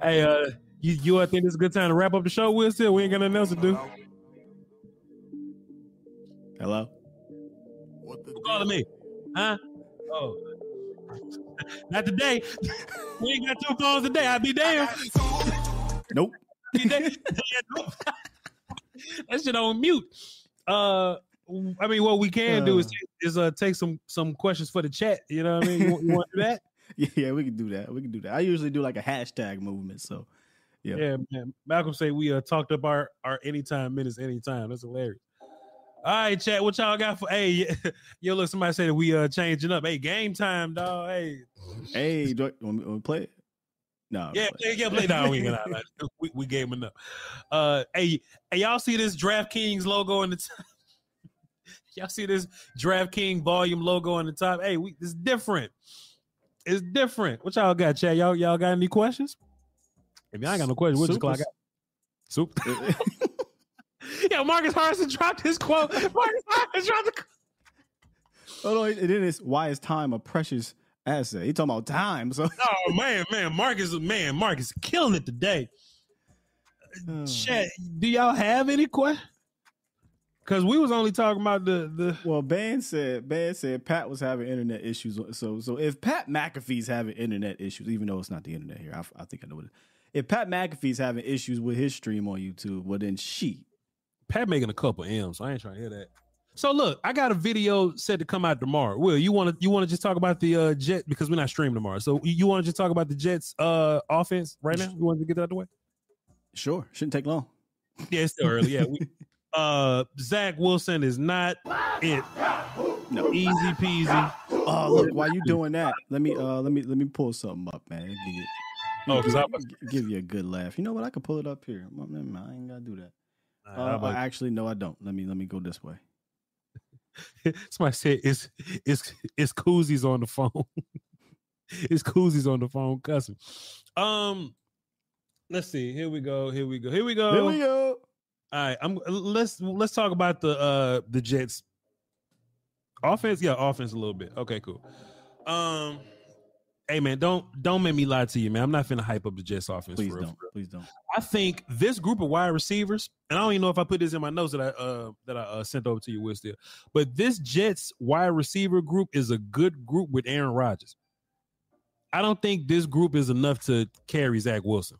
[SPEAKER 1] Hey, uh, you you I think it's a good time to wrap up the show. we'll still we ain't got nothing else to do.
[SPEAKER 2] Hello.
[SPEAKER 1] Who calling me? Huh? Oh. [laughs] Not today. [laughs] we ain't got two phones today. I'd be damned.
[SPEAKER 2] Nope.
[SPEAKER 1] Be damned. that shit on mute. Uh, I mean, what we can do is is uh take some some questions for the chat. You know what I mean? You, want- you want to do that? [laughs]
[SPEAKER 2] Yeah, yeah, we can do that. We can do that. I usually do like a hashtag movement. So, yeah.
[SPEAKER 1] Yeah, man. Malcolm say we uh talked up our our anytime minutes anytime. That's hilarious. All right, chat. What y'all got for? Hey, [laughs] yo, look. Somebody said that we uh changing up. Hey, game time, dog. Hey,
[SPEAKER 2] Hey, do I, want me- want me to play it? No.
[SPEAKER 1] yeah, play, yeah, play. No, we ain't gonna. We we gaming up. Uh, hey, hey, y'all see this DraftKings logo in the top? [laughs] y'all see this DraftKings volume logo on the top? Hey, we it's different. It's different. What y'all got, chat? Y'all y'all got any questions? If y'all ain't got no questions, we'll just clock out. Soup. [laughs] yeah, [laughs] Marcus Harrison dropped his quote. Marcus Harrison dropped the.
[SPEAKER 2] Oh no, it, it is. Why is time a precious asset? He talking about time. So
[SPEAKER 1] Oh man, man, Marcus, man, Marcus killing it today. Hmm. Chat, do y'all have any questions? Because we was only talking about the the.
[SPEAKER 2] Well, Ben said Ben said Pat was having internet issues. So so if Pat McAfee's having internet issues, even though it's not the internet here, I, I think I know what. It, if Pat McAfee's having issues with his stream on YouTube, well then she.
[SPEAKER 1] Pat making a couple M's. I ain't trying to hear that. So look, I got a video set to come out tomorrow. Will you want to you want to just talk about the uh, Jet because we're not streaming tomorrow. So you- want to just talk about the Jets uh offense right now? You want to get that out the way?
[SPEAKER 2] Sure, shouldn't take long.
[SPEAKER 1] Yeah, it's still early. Yeah, we, [laughs] uh, Zach Wilson is not it.
[SPEAKER 2] No,
[SPEAKER 1] easy peasy.
[SPEAKER 2] Oh look, while you doing that, let me uh let me let me pull something up, man. Give you,
[SPEAKER 1] Oh, 'cause
[SPEAKER 2] give,
[SPEAKER 1] I-
[SPEAKER 2] give you a good laugh. You know what? I can pull it up here. Well, never mind, I ain't gotta do that. Uh, actually, no, I don't. Let me let me go this way. [laughs]
[SPEAKER 1] Somebody said it's it's it's koozies on the phone. [laughs] it's koozies on the phone cussing. Um, let's see. Here we go. Here we go. Here we go.
[SPEAKER 2] Here we go.
[SPEAKER 1] All right, I'm let's let's talk about the uh the Jets offense. Yeah, offense a little bit. Okay, cool. Um, hey man, don't don't make me lie to you, man. I'm not finna hype up the Jets offense.
[SPEAKER 2] Please don't. Please don't.
[SPEAKER 1] I think this group of wide receivers, and I don't even know if I put this in my notes that I uh that I uh, sent over to you, Will still, but this Jets wide receiver group is a good group with Aaron Rodgers. I don't think this group is enough to carry Zach Wilson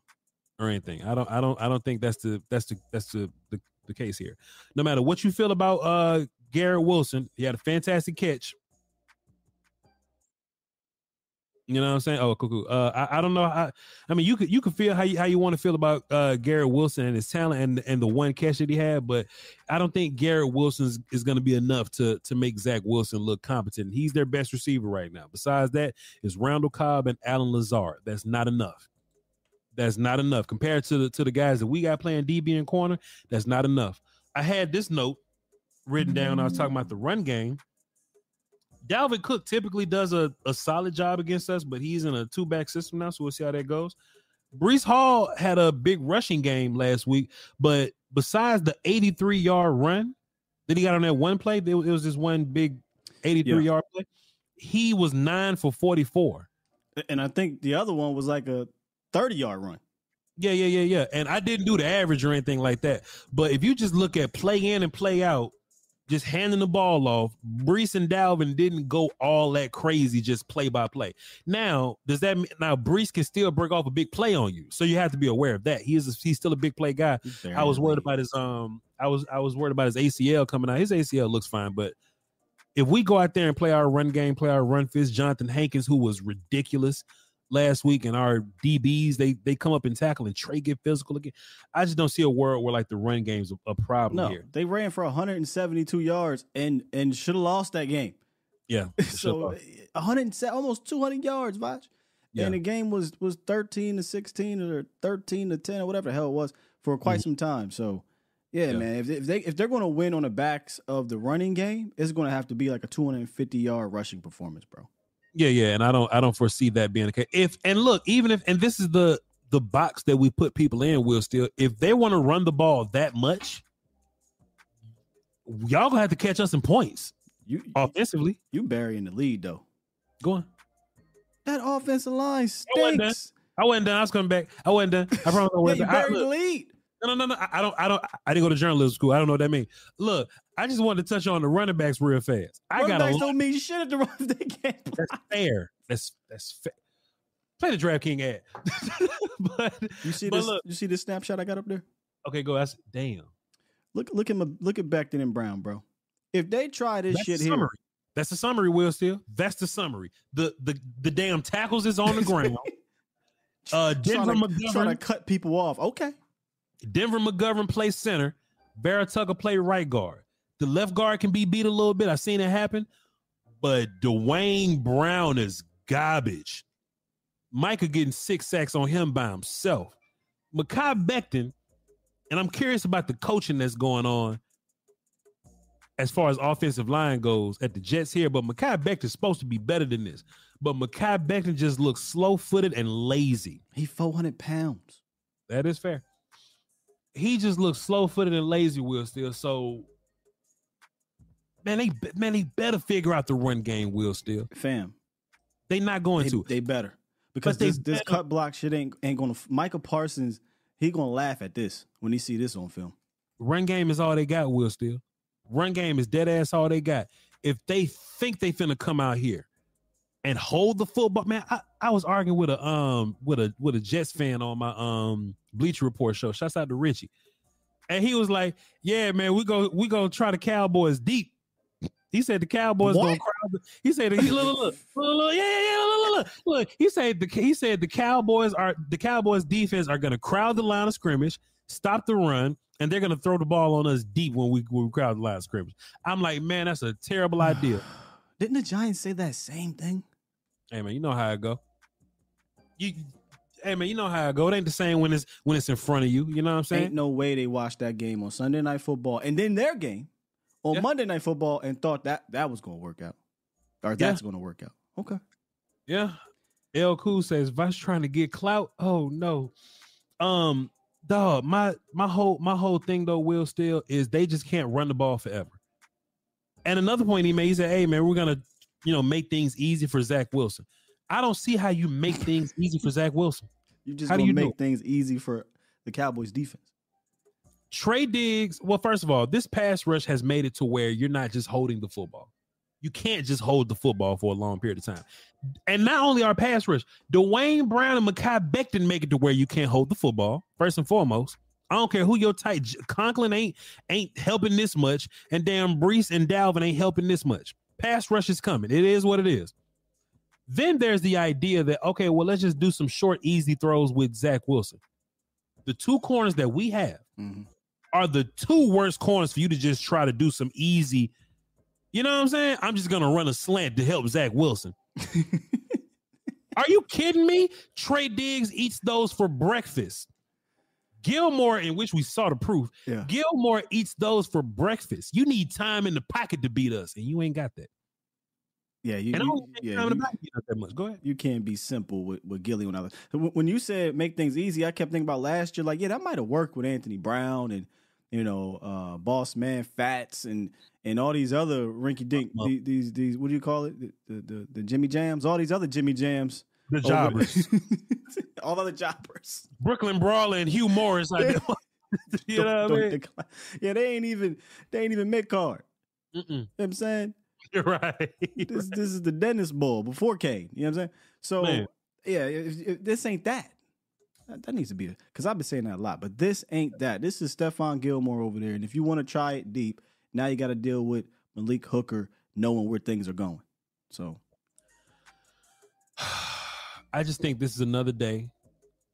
[SPEAKER 1] or anything. I don't I don't I don't think that's the that's the that's the the, the case here. No matter what you feel about uh Garrett Wilson, he had a fantastic catch. You know what I'm saying? Oh, cool, cool. Uh, I, I don't know. I, I mean, you could you could feel how you how you want to feel about uh, Garrett Wilson and his talent and and the one catch that he had, but I don't think Garrett Wilson is, is going to be enough to to make Zach Wilson look competent. He's their best receiver right now. Besides that, is Randall Cobb and Allen Lazard. That's not enough. That's not enough compared to the to the guys that we got playing DB and corner. That's not enough. I had this note written down. I was talking about the run game. Dalvin Cook typically does a, a solid job against us, but he's in a two back system now, so we'll see how that goes. Breece Hall had a big rushing game last week, but besides the 83 yard run that he got on that one play, was, it was this one big 83
[SPEAKER 2] Yeah.
[SPEAKER 1] yard play. He was nine for 44.
[SPEAKER 2] And I think the other one was like a 30 yard run.
[SPEAKER 1] Yeah, yeah, yeah, yeah. And I didn't do the average or anything like that. But if you just look at play in and play out, just handing the ball off. Breece and Dalvin didn't go all that crazy, just play by play. Now, does that mean now Breece can still break off a big play on you? So you have to be aware of that. He is a, he's still a big play guy. I was worried about his um I was I was worried about his ACL coming out. His ACL looks fine, but if we go out there and play our run game, play our run fist, Johnathan Hankins, who was ridiculous last week, and our DBs, they they come up and tackle and Trey get physical again. I just don't see a world where like the run game's a, a problem
[SPEAKER 2] No,
[SPEAKER 1] here.
[SPEAKER 2] they ran for 172 yards and and should have lost that game.
[SPEAKER 1] Yeah. [laughs]
[SPEAKER 2] so 100 almost 200 yards, Voch.
[SPEAKER 1] Yeah.
[SPEAKER 2] And the game was was 13 to 16 or 13 to 10 or whatever the hell it was for quite some time. So yeah,
[SPEAKER 1] Mm-hmm. Yeah.
[SPEAKER 2] man, if they, if they if they're going to win on the backs of the running game, it's going to have to be like a 250 yard rushing performance, bro.
[SPEAKER 1] Yeah, yeah, and I don't I don't foresee that being the case. If and look, even if and this is the the box that we put people in, will still if they want to run the ball that much, y'all gonna have to catch us in points.
[SPEAKER 2] You
[SPEAKER 1] offensively,
[SPEAKER 2] you burying the lead though.
[SPEAKER 1] Go on.
[SPEAKER 2] That offensive line
[SPEAKER 1] I wasn't done.
[SPEAKER 2] stinks.
[SPEAKER 1] I wasn't done. I was coming back. I wasn't done. I promise I wasn't
[SPEAKER 2] you
[SPEAKER 1] done. I-
[SPEAKER 2] buried the lead.
[SPEAKER 1] No, no, no, no. I I don't. I don't. I didn't go to journalism school. I don't know what that means. Look, I just wanted to touch on the running backs real fast. I
[SPEAKER 2] Running
[SPEAKER 1] got a
[SPEAKER 2] backs
[SPEAKER 1] lot.
[SPEAKER 2] don't mean shit if the run they can't.
[SPEAKER 1] That's fair. That's that's fair. Play the DraftKings ad. [laughs] but
[SPEAKER 2] You see
[SPEAKER 1] but
[SPEAKER 2] this?
[SPEAKER 1] look,
[SPEAKER 2] you see this snapshot I got up there?
[SPEAKER 1] okay, go. That's damn.
[SPEAKER 2] Look, look at my look at Becton and Brown, bro. If they try this
[SPEAKER 1] That's
[SPEAKER 2] shit
[SPEAKER 1] the
[SPEAKER 2] here,
[SPEAKER 1] summary. That's the summary, Will. Still, that's the summary. The the the damn tackles is on the ground. [laughs] Uh, Denver
[SPEAKER 2] trying to, trying to cut people off. Okay,
[SPEAKER 1] Denver McGovern plays center. Vera-Tucker play right guard. The left guard can be beat a little bit. I've seen it happen. But Duane Brown is garbage. Micah getting six sacks on him by himself. Mekhi Becton, and I'm curious about the coaching that's going on as far as offensive line goes at the Jets here. But Mekhi Becton's supposed to be better than this. But Mekhi Becton just looks slow footed and lazy.
[SPEAKER 2] he four hundred pounds.
[SPEAKER 1] That is fair. He just looks slow footed and lazy, Will still. So, man, they man, they better figure out the run game, Will still.
[SPEAKER 2] Fam,
[SPEAKER 1] They not going
[SPEAKER 2] they,
[SPEAKER 1] to.
[SPEAKER 2] they better because
[SPEAKER 1] they
[SPEAKER 2] this, this
[SPEAKER 1] better.
[SPEAKER 2] cut block shit ain't ain't gonna. Micah Parsons, he gonna laugh at this when he see this on film.
[SPEAKER 1] Run game is all they got, Will still. Run game is dead ass all they got. If they think they finna come out here and hold the football, man, I, I was arguing with a um with a with a Jets fan on my um Bleacher Report show. Shouts out to Richie. And he was like, Yeah, man, we go we gonna try the Cowboys deep. He said the Cowboys
[SPEAKER 2] What?
[SPEAKER 1] gonna crowd. The, he said, "Look, look, look, look, look, look, yeah, yeah, yeah, look, look, look, look." He said the he said the Cowboys are the Cowboys defense are gonna crowd the line of scrimmage, stop the run, and they're gonna throw the ball on us deep when we when we crowd the line of scrimmage. I'm like, man, that's a terrible idea. [sighs]
[SPEAKER 2] Didn't the Giants say that same thing?
[SPEAKER 1] Hey man, you know how it go. You, hey man, you know how it go. It ain't the same when it's when it's in front of you. You know what I'm saying?
[SPEAKER 2] Ain't no way they watched that game on Sunday Night Football and then their game on
[SPEAKER 1] Yeah.
[SPEAKER 2] Monday Night Football and thought that that was gonna work out or that's gonna work out. Okay.
[SPEAKER 1] Yeah. L Cool says Vice trying to get clout. Oh no. Um dog, my my whole my whole thing though, Will still is they just can't run the ball forever. And another point he made, he said, Hey man, we're gonna, you know, make things easy for Zach Wilson. I don't see how you make things easy for Zach Wilson.
[SPEAKER 2] You just
[SPEAKER 1] How do you
[SPEAKER 2] make things easy for the Cowboys defense.
[SPEAKER 1] Trey Diggs, well, first of all, this pass rush has made it to where you're not just holding the football. You can't just hold the football for a long period of time. And not only our pass rush, Duane Brown and Mekhi Becton make it to where you can't hold the football, first and foremost. I don't care who your tight Conklin ain't ain't helping this much, and damn Breece and Dalvin ain't helping this much. Pass rush is coming. It is what it is. Then there's the idea that okay, well, let's just do some short, easy throws with Zach Wilson. The two corners that we have mm-hmm. are the two worst corners for you to just try to do some easy. You know what I'm saying? I'm just gonna run a slant to help Zach Wilson. [laughs] Are you kidding me? Trey Diggs eats those for breakfast. Gilmore, in which we saw the proof,
[SPEAKER 2] Yeah.
[SPEAKER 1] Gilmore eats those for breakfast. You need time in the pocket to beat us, and you ain't got that.
[SPEAKER 2] Yeah, you,
[SPEAKER 1] And I don't
[SPEAKER 2] yeah,
[SPEAKER 1] time in the pocket that much. Go ahead.
[SPEAKER 2] you can't be simple with, with Gilly when I was when when you said make things easy, I kept thinking about last year. Like, yeah, that might have worked with Anthony Brown and you know, uh Boss Man Fats and and all these other rinky dink these, these these what do you call it? The, the the the Jimmy Jams, all these other Jimmy Jams.
[SPEAKER 1] The jobbers. [laughs]
[SPEAKER 2] all other jobbers.
[SPEAKER 1] Brooklyn Brawler and Hugh Morris. I [laughs] [laughs] you know what I mean?
[SPEAKER 2] Yeah, they ain't even they ain't even mid card. You know what I'm saying?
[SPEAKER 1] You're right.
[SPEAKER 2] This this is the dentist bull before Kane. You know what I'm saying? So
[SPEAKER 1] Man.
[SPEAKER 2] yeah, if, if this ain't that. That, that needs to be because I've been saying that a lot, but this ain't that. This is Stephon Gilmore over there, and if you want to try it deep, now you got to deal with Malik Hooker knowing where things are going. So [sighs] [sighs] [sighs]
[SPEAKER 1] I just think this is another day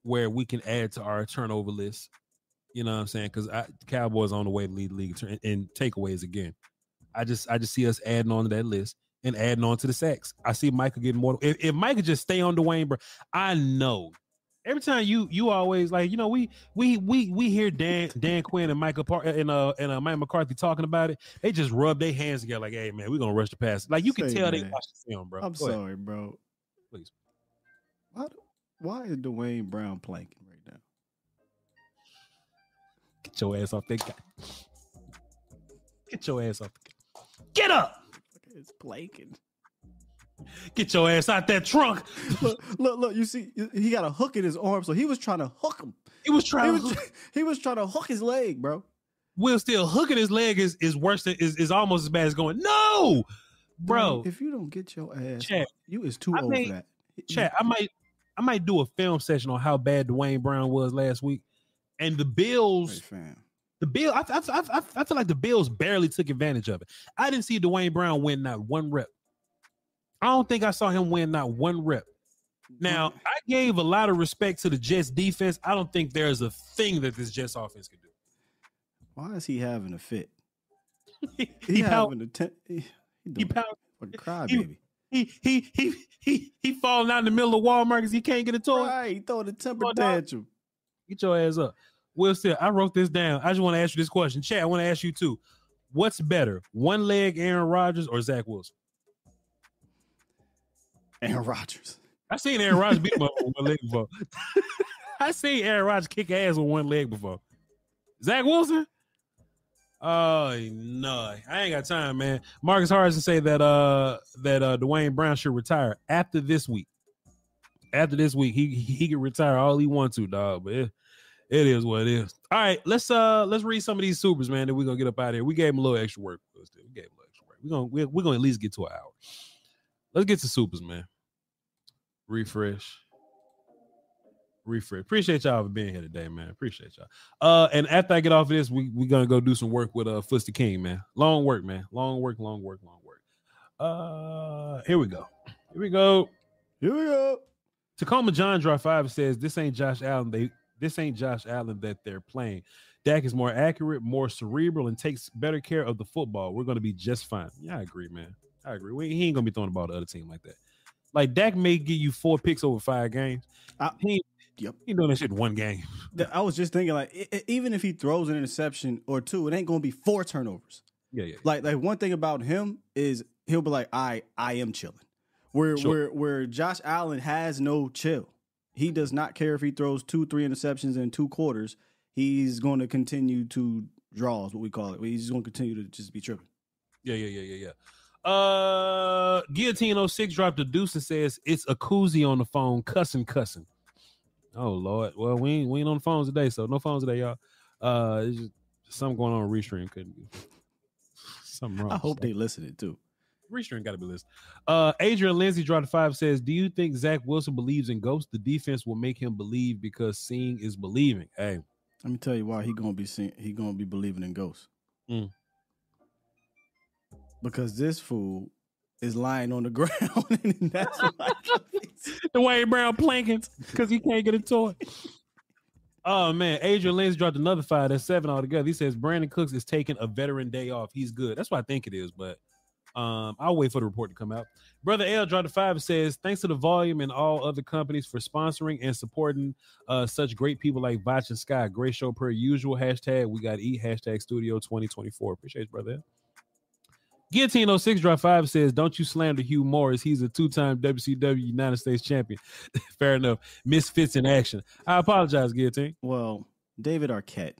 [SPEAKER 1] where we can add to our turnover list. You know what I'm saying? Because Cowboys on the way to lead the league in in takeaways again. I just I just see us adding on to that list and adding on to the sacks. I see Michael getting more. If, if Michael just stay on Duane, bro, I know. Every time you you always like you know we we we we hear Dan Dan Quinn and Michael and uh and uh, Mike McCarthy talking about it. They just rub their hands together like, hey man, we're gonna rush the pass. Like you can
[SPEAKER 2] Say,
[SPEAKER 1] tell they
[SPEAKER 2] man.
[SPEAKER 1] watch the film, bro.
[SPEAKER 2] I'm
[SPEAKER 1] Go ahead.
[SPEAKER 2] sorry, bro.
[SPEAKER 1] Please.
[SPEAKER 2] Why, do- why is Duane Brown planking right now?
[SPEAKER 1] Get your ass off that guy. Get your ass off the guy. Get up.
[SPEAKER 2] It's planking.
[SPEAKER 1] Get your ass out that trunk.
[SPEAKER 2] look, look, look! You see, he got a hook in his arm, so he was trying to hook him.
[SPEAKER 1] He was trying
[SPEAKER 2] He
[SPEAKER 1] to
[SPEAKER 2] was, he was trying to hook his leg, bro.
[SPEAKER 1] Will still hooking his leg is, is worse than is, is almost as bad as going, no, bro.
[SPEAKER 2] Duane, if you don't get your ass,
[SPEAKER 1] Chat.
[SPEAKER 2] you is too
[SPEAKER 1] I
[SPEAKER 2] old
[SPEAKER 1] may-
[SPEAKER 2] for that.
[SPEAKER 1] Chat, I might I might do a film session on how bad Duane Brown was last week. And the Bills, the Bill, I, I, I, I, feel like the Bills barely took advantage of it. I didn't see Duane Brown win not one rep. I don't think I saw him win not one rep. Now, I gave a lot of respect to the Jets defense. I don't think there's a thing that this Jets offense can do.
[SPEAKER 2] Why is he having a fit? [laughs]
[SPEAKER 1] He,
[SPEAKER 2] He, having a ten, he, he
[SPEAKER 1] pound-
[SPEAKER 2] a cry
[SPEAKER 1] he-
[SPEAKER 2] baby.
[SPEAKER 1] He he he he he falling out in the middle of Walmart because he can't get a toy.
[SPEAKER 2] Right, he throwing a temper tantrum.
[SPEAKER 1] Get your ass up. Will still, I wrote this down. I just want to ask you this question. Chad, I want to ask you too. What's better, one leg Aaron Rodgers or Zach Wilson?
[SPEAKER 2] Aaron Rodgers.
[SPEAKER 1] I seen Aaron Rodgers beat him up with one leg before. [laughs] I seen Aaron Rodgers kick ass with one leg before. Zach Wilson? Oh no, I ain't got time, man. Marcus Harrison say that uh that uh Duane Brown should retire after this week. After this week, he he, can retire all he wants to, dog. But it, it is what it is. All right, let's uh let's read some of these supers, man. Then we're gonna get up out of here. We gave him a little extra work. We gave him a little extra work. We're gonna we're, we're gonna at least get to an hour. Let's get to supers, man. Refresh. Refresh. Appreciate y'all for being here today, man. Appreciate y'all. Uh, and after I get off of this, we we gonna go do some work with uh Fusty King, man. Long work, man. Long work, long work, long work. Uh, here we go. Here we go.
[SPEAKER 2] Here we go.
[SPEAKER 1] Tacoma John Draw Five says this ain't Josh Allen. They this ain't Josh Allen that they're playing. Dak is more accurate, more cerebral, and takes better care of the football. We're gonna be just fine. Yeah, I agree, man. I agree. We, he ain't gonna be throwing the ball to other team like that. Like Dak may give you four picks over five games.
[SPEAKER 2] I,
[SPEAKER 1] he
[SPEAKER 2] yep.
[SPEAKER 1] he doing that shit in one game.
[SPEAKER 2] I was just thinking, like, e- even if he throws an interception or two, it ain't gonna be four turnovers.
[SPEAKER 1] Yeah, yeah.
[SPEAKER 2] Like, like one thing about him is he'll be like, I, I am chilling. Where,
[SPEAKER 1] Sure.
[SPEAKER 2] where, where Josh Allen has no chill. He does not care if he throws two, three interceptions in two quarters. He's going to continue to draw, is what we call it. He's going to continue to just be tripping.
[SPEAKER 1] Yeah, yeah, yeah, yeah, yeah. Uh Guillotine 06 dropped a deuce and says it's a koozie on the phone, cussing, cussing. Oh Lord. Well, we ain't we ain't on the phones today, so no phones today, y'all. Uh just something going on with Restream. Couldn't be [laughs] something wrong.
[SPEAKER 2] I hope they listening too.
[SPEAKER 1] Restream gotta be listening. Uh Adrian Lindsay dropped five says, Do you think Zach Wilson believes in ghosts? The defense will make him believe because seeing is believing. Hey,
[SPEAKER 2] Let me tell you why he gonna be seeing, he gonna be believing in ghosts.
[SPEAKER 1] Mm.
[SPEAKER 2] Because this fool is lying on the [laughs] ground, and that's why.
[SPEAKER 1] Duane Brown planking because he can't get a toy. Oh man, Adrian Lynch dropped another five. That's seven altogether. He says Brandin Cooks is taking a veteran day off. He's good. That's what I think it is, but um, I'll wait for the report to come out. Brother L dropped a five and says, Thanks to the volume and all other companies for sponsoring and supporting uh, such great people like Voch and Sky. Great show per usual. Hashtag we got eat. Hashtag studio 2024. Appreciate you, brother L. Guillotine 06 drop 5 says, Don't you slander Hugh Morris. He's a two time WCW United States champion. [laughs] Fair enough. Misfits in action. I apologize, Guillotine.
[SPEAKER 2] Well, David Arquette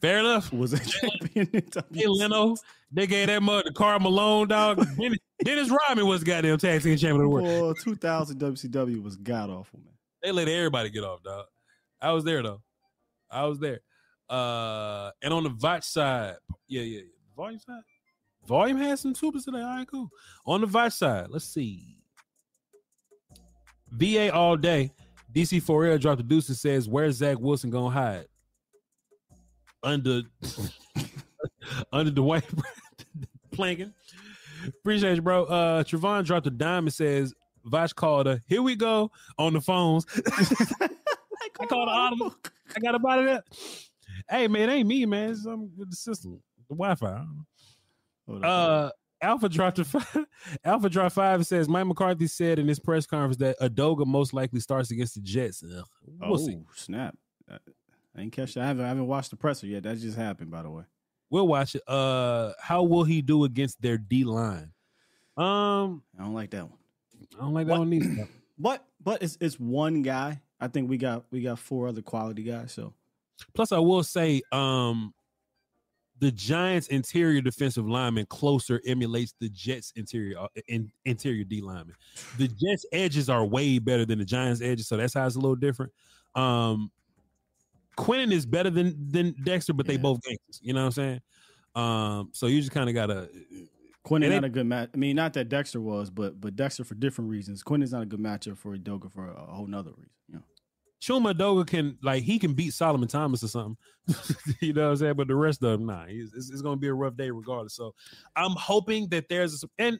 [SPEAKER 1] Fair enough.
[SPEAKER 2] was a champion. [laughs]
[SPEAKER 1] Hey, Leno, they gave that mother to Karl Malone, dog. [laughs] Dennis, Dennis Rodman was the goddamn tag team champion of the world.
[SPEAKER 2] Well, 2000 WCW was god awful, man.
[SPEAKER 1] They let everybody get off, dog. I was there, though. I was there. Uh, and on the Voch side, yeah, yeah, yeah. Volume side? Volume has some supers today. All right, cool. On the Vice side, let's see. VA all day. DC 4L dropped the deuce and says, Where's Zach Wilson gonna hide? Under [laughs] under the Duane [laughs] planking. Appreciate you, bro. Uh Trevon dropped a dime and says, Voch called her. Here we go on the phones. [laughs] I called the audible. I got about it. Hey man, it ain't me, man. It's um, with the system, the Wi-Fi. Uh Alpha dropped a five. Alpha dropped five says Mike McCarthy said in his press conference that Edoga most likely starts against the Jets. Ugh, we'll
[SPEAKER 2] oh,
[SPEAKER 1] see.
[SPEAKER 2] snap. I I ain't catch that. I haven't, I haven't watched the presser yet. That just happened, by the way.
[SPEAKER 1] We'll watch it. Uh, how will he do against their D line? Um,
[SPEAKER 2] I don't like that one.
[SPEAKER 1] I don't like that one either. [clears throat]
[SPEAKER 2] But but it's it's one guy. I think we got we got four other quality guys. So
[SPEAKER 1] Plus, I will say, um, the Giants' interior defensive lineman closer emulates the Jets' interior uh, in, interior D lineman. The Jets' edges are way better than the Giants' edges, so that's how it's a little different. Um, Quinnen is better than than Dexter, but they both gangsters. You know what I'm saying? Um, so you just kind of gotta.
[SPEAKER 2] Quinn is not
[SPEAKER 1] it-
[SPEAKER 2] a good match. I mean, not that Dexter was, but but Dexter for different reasons. Quinn is not a good matchup for Edoga for a whole nother reason. You know.
[SPEAKER 1] Chuma Edoga can like he can beat Solomon Thomas or something. [laughs] you know what I'm saying? But the rest of them, nah, it's, it's, going to be a rough day regardless. So I'm hoping that there's a and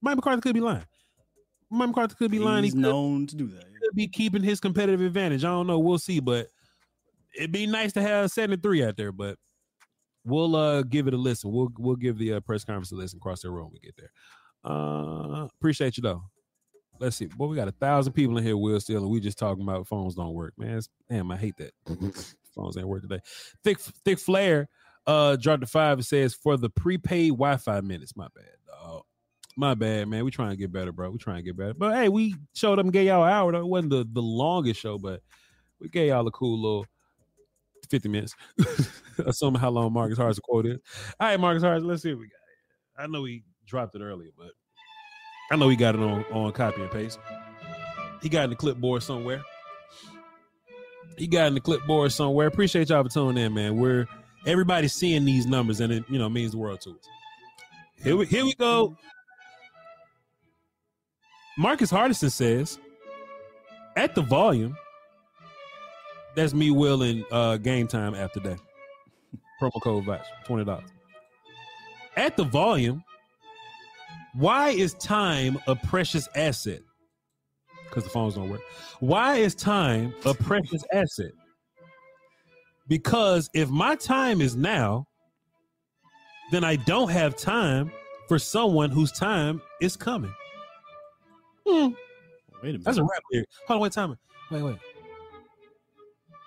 [SPEAKER 1] Mike McCarthy could be lying. Mike McCarthy could be lying. He
[SPEAKER 2] He's
[SPEAKER 1] could,
[SPEAKER 2] known to do that.
[SPEAKER 1] could be keeping his competitive advantage. I don't know. We'll see, but it'd be nice to have seven and three out there. But we'll uh give it a listen. We'll we'll give the uh, press conference a listen. Cross that road when we get there. Uh, appreciate you though. Let's see. Boy, we got a thousand people in here. Will still, and we just talking about phones don't work, man. It's, damn, I hate that. [laughs] phones ain't work today. Thick Thick flare. uh dropped the five and says for the prepaid Wi-Fi minutes. My bad, dog. My bad, man. We trying to get better, bro. We trying to get better. But hey, we showed up and gave y'all an hour. Though. It wasn't the, the longest show, but we gave y'all a cool little 50 minutes. [laughs] Assuming how long Marcus Hart's quote is. All right, Marcus Hart, let's see what we got. I know we dropped it earlier, but I know he got it on, on copy and paste. He got in the clipboard somewhere. He got in the clipboard somewhere. Appreciate y'all for tuning in, man. We're everybody's seeing these numbers, and it you know means the world to us. Here we here we go. Marcus Hardison says, at the volume, that's me willing uh game time after that. [laughs] Promo code VICE, twenty dollars. At the volume, why is time a precious asset? Because the phones don't work. Why is time a precious asset? Because if my time is now, then I don't have time for someone whose time is coming. Hmm.
[SPEAKER 2] Wait a minute.
[SPEAKER 1] That's a rap lyric. Hold on, wait, time. Wait, wait.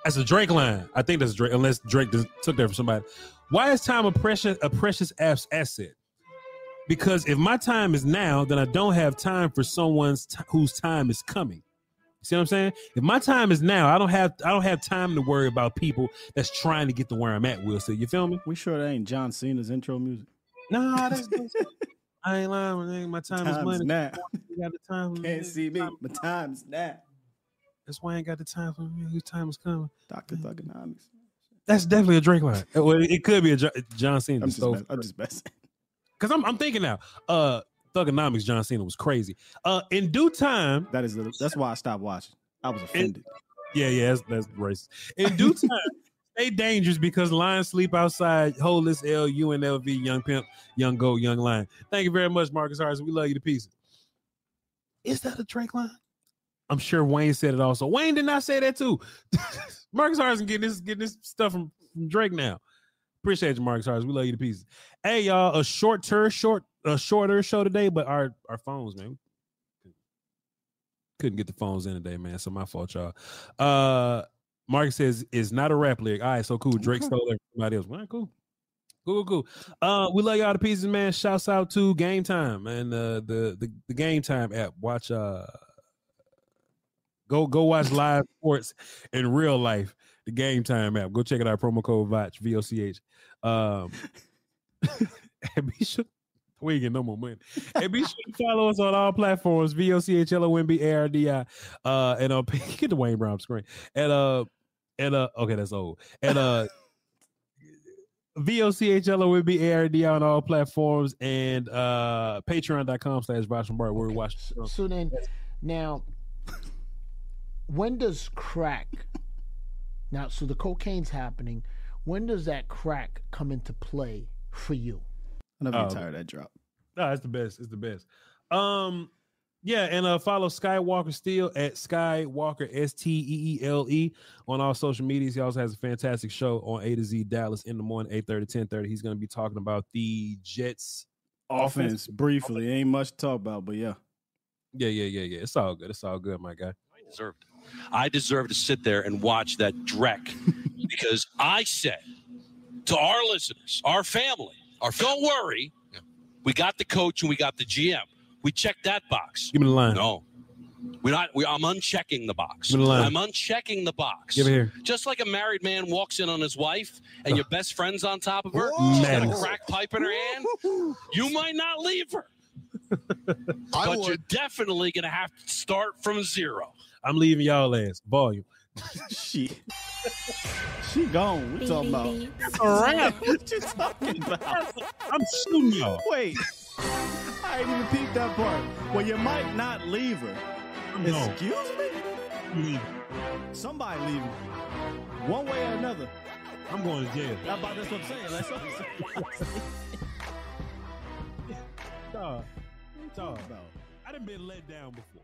[SPEAKER 1] That's a Drake line. I think that's Drake, unless Drake took that from somebody. Why is time a precious a precious ass- asset? Because if my time is now, then I don't have time for someone's t- whose time is coming. You see what I'm saying? If my time is now, I don't have I don't have time to worry about people that's trying to get to where I'm at. Will so you feel me?
[SPEAKER 2] We sure that ain't John Cena's intro music.
[SPEAKER 1] Nah, [laughs] that's I ain't lying. my. My time is money.
[SPEAKER 2] now.
[SPEAKER 1] You got the time.
[SPEAKER 2] Can't see me. My time's now.
[SPEAKER 1] That's why I ain't got the time for me. Whose time is coming?
[SPEAKER 2] Doctor Thuganomics.
[SPEAKER 1] That's definitely a Drake line. Well, it could be a John Cena.
[SPEAKER 2] I'm just, mess- I'm just messing.
[SPEAKER 1] Because I'm, I'm thinking now, uh, Thuganomics John Cena was crazy. Uh, in due time,
[SPEAKER 2] That is the, that's why I stopped watching. I was offended.
[SPEAKER 1] yeah, yeah, that's, that's racist. In due [laughs] time, stay dangerous because lions sleep outside. Holeless L, UNLV, Young Pimp, Young Goat, Young Lion. Thank you very much, Marcus Harris. We love you to pieces. Is that a Drake line? I'm sure Wayne said it also. Wayne did not say that too. [laughs] Marcus Harrison getting this getting this stuff from, from Drake now. Appreciate you, Marcus Harrison. We love you to pieces. Hey, y'all, a shorter, short, a shorter show today, but our our phones, man. Couldn't get the phones in today, man. So my fault, y'all. Uh Marcus says it's not a rap lyric. All right, so cool. Drake stole somebody else. All right, cool. Cool, cool. Uh, we love y'all to pieces, man. Shouts out to Game Time and uh, the the the Game Time app. Watch uh go go watch live sports in real life. The Game Time app. Go check it out. Promo code VOCH V O C H. Um, [laughs] and be sure we ain't getting no more money. And be sure to follow us on all platforms. V O C H L O N B A R D I. Uh, and uh, [laughs] get the Wayne Brown screen. And uh, and uh, okay, that's old. And uh. VOCHLO will be ARD on all platforms and uh patreon.com slash Boston Bar where we watch the show.
[SPEAKER 12] So then, now, when does crack? Now, so the cocaine's happening. When does that crack come into play for you?
[SPEAKER 2] I never get
[SPEAKER 1] Oh.
[SPEAKER 2] tired of that drop.
[SPEAKER 1] No, it's the best. It's the best. Um, yeah, and uh follow Skywalker Steele at Skywalker S T E E L E on all social medias. He also has a fantastic show on A to Z Dallas in the morning, 8 30, 10 30. He's gonna be talking about the Jets
[SPEAKER 2] Offense, briefly. Ain't much to talk about, but yeah.
[SPEAKER 1] Yeah, yeah, yeah, yeah. It's all good. It's all good, my guy.
[SPEAKER 4] I deserved it. I deserve to sit there and watch that dreck because I said to our listeners, our family, our don't worry, we got the coach and we got the GM. We checked that box.
[SPEAKER 1] Give me the line.
[SPEAKER 4] No. We're not. We, I'm unchecking the box.
[SPEAKER 1] Give me the line.
[SPEAKER 4] I'm unchecking the box.
[SPEAKER 1] Give it here.
[SPEAKER 4] Just like a married man walks in on his wife and your best friend's on top of her, she's got a crack pipe in her hand. You might not leave her,
[SPEAKER 13] I
[SPEAKER 4] but you're definitely going to have to start from zero.
[SPEAKER 1] I'm leaving y'all ass. Volume.
[SPEAKER 2] She she gone. We talking about
[SPEAKER 1] That's a wrap.
[SPEAKER 2] what you talking about?
[SPEAKER 1] I'm shooting y'all.
[SPEAKER 2] Wait. I ain't even peeped that part. Well, you might not leave her.
[SPEAKER 1] No.
[SPEAKER 2] Excuse me?
[SPEAKER 1] Leave.
[SPEAKER 2] Somebody leave her. One way or another.
[SPEAKER 1] I'm going to jail.
[SPEAKER 2] That's about that's what I'm saying. That's what I'm saying. [laughs]
[SPEAKER 1] Dog. about? I done been let down before.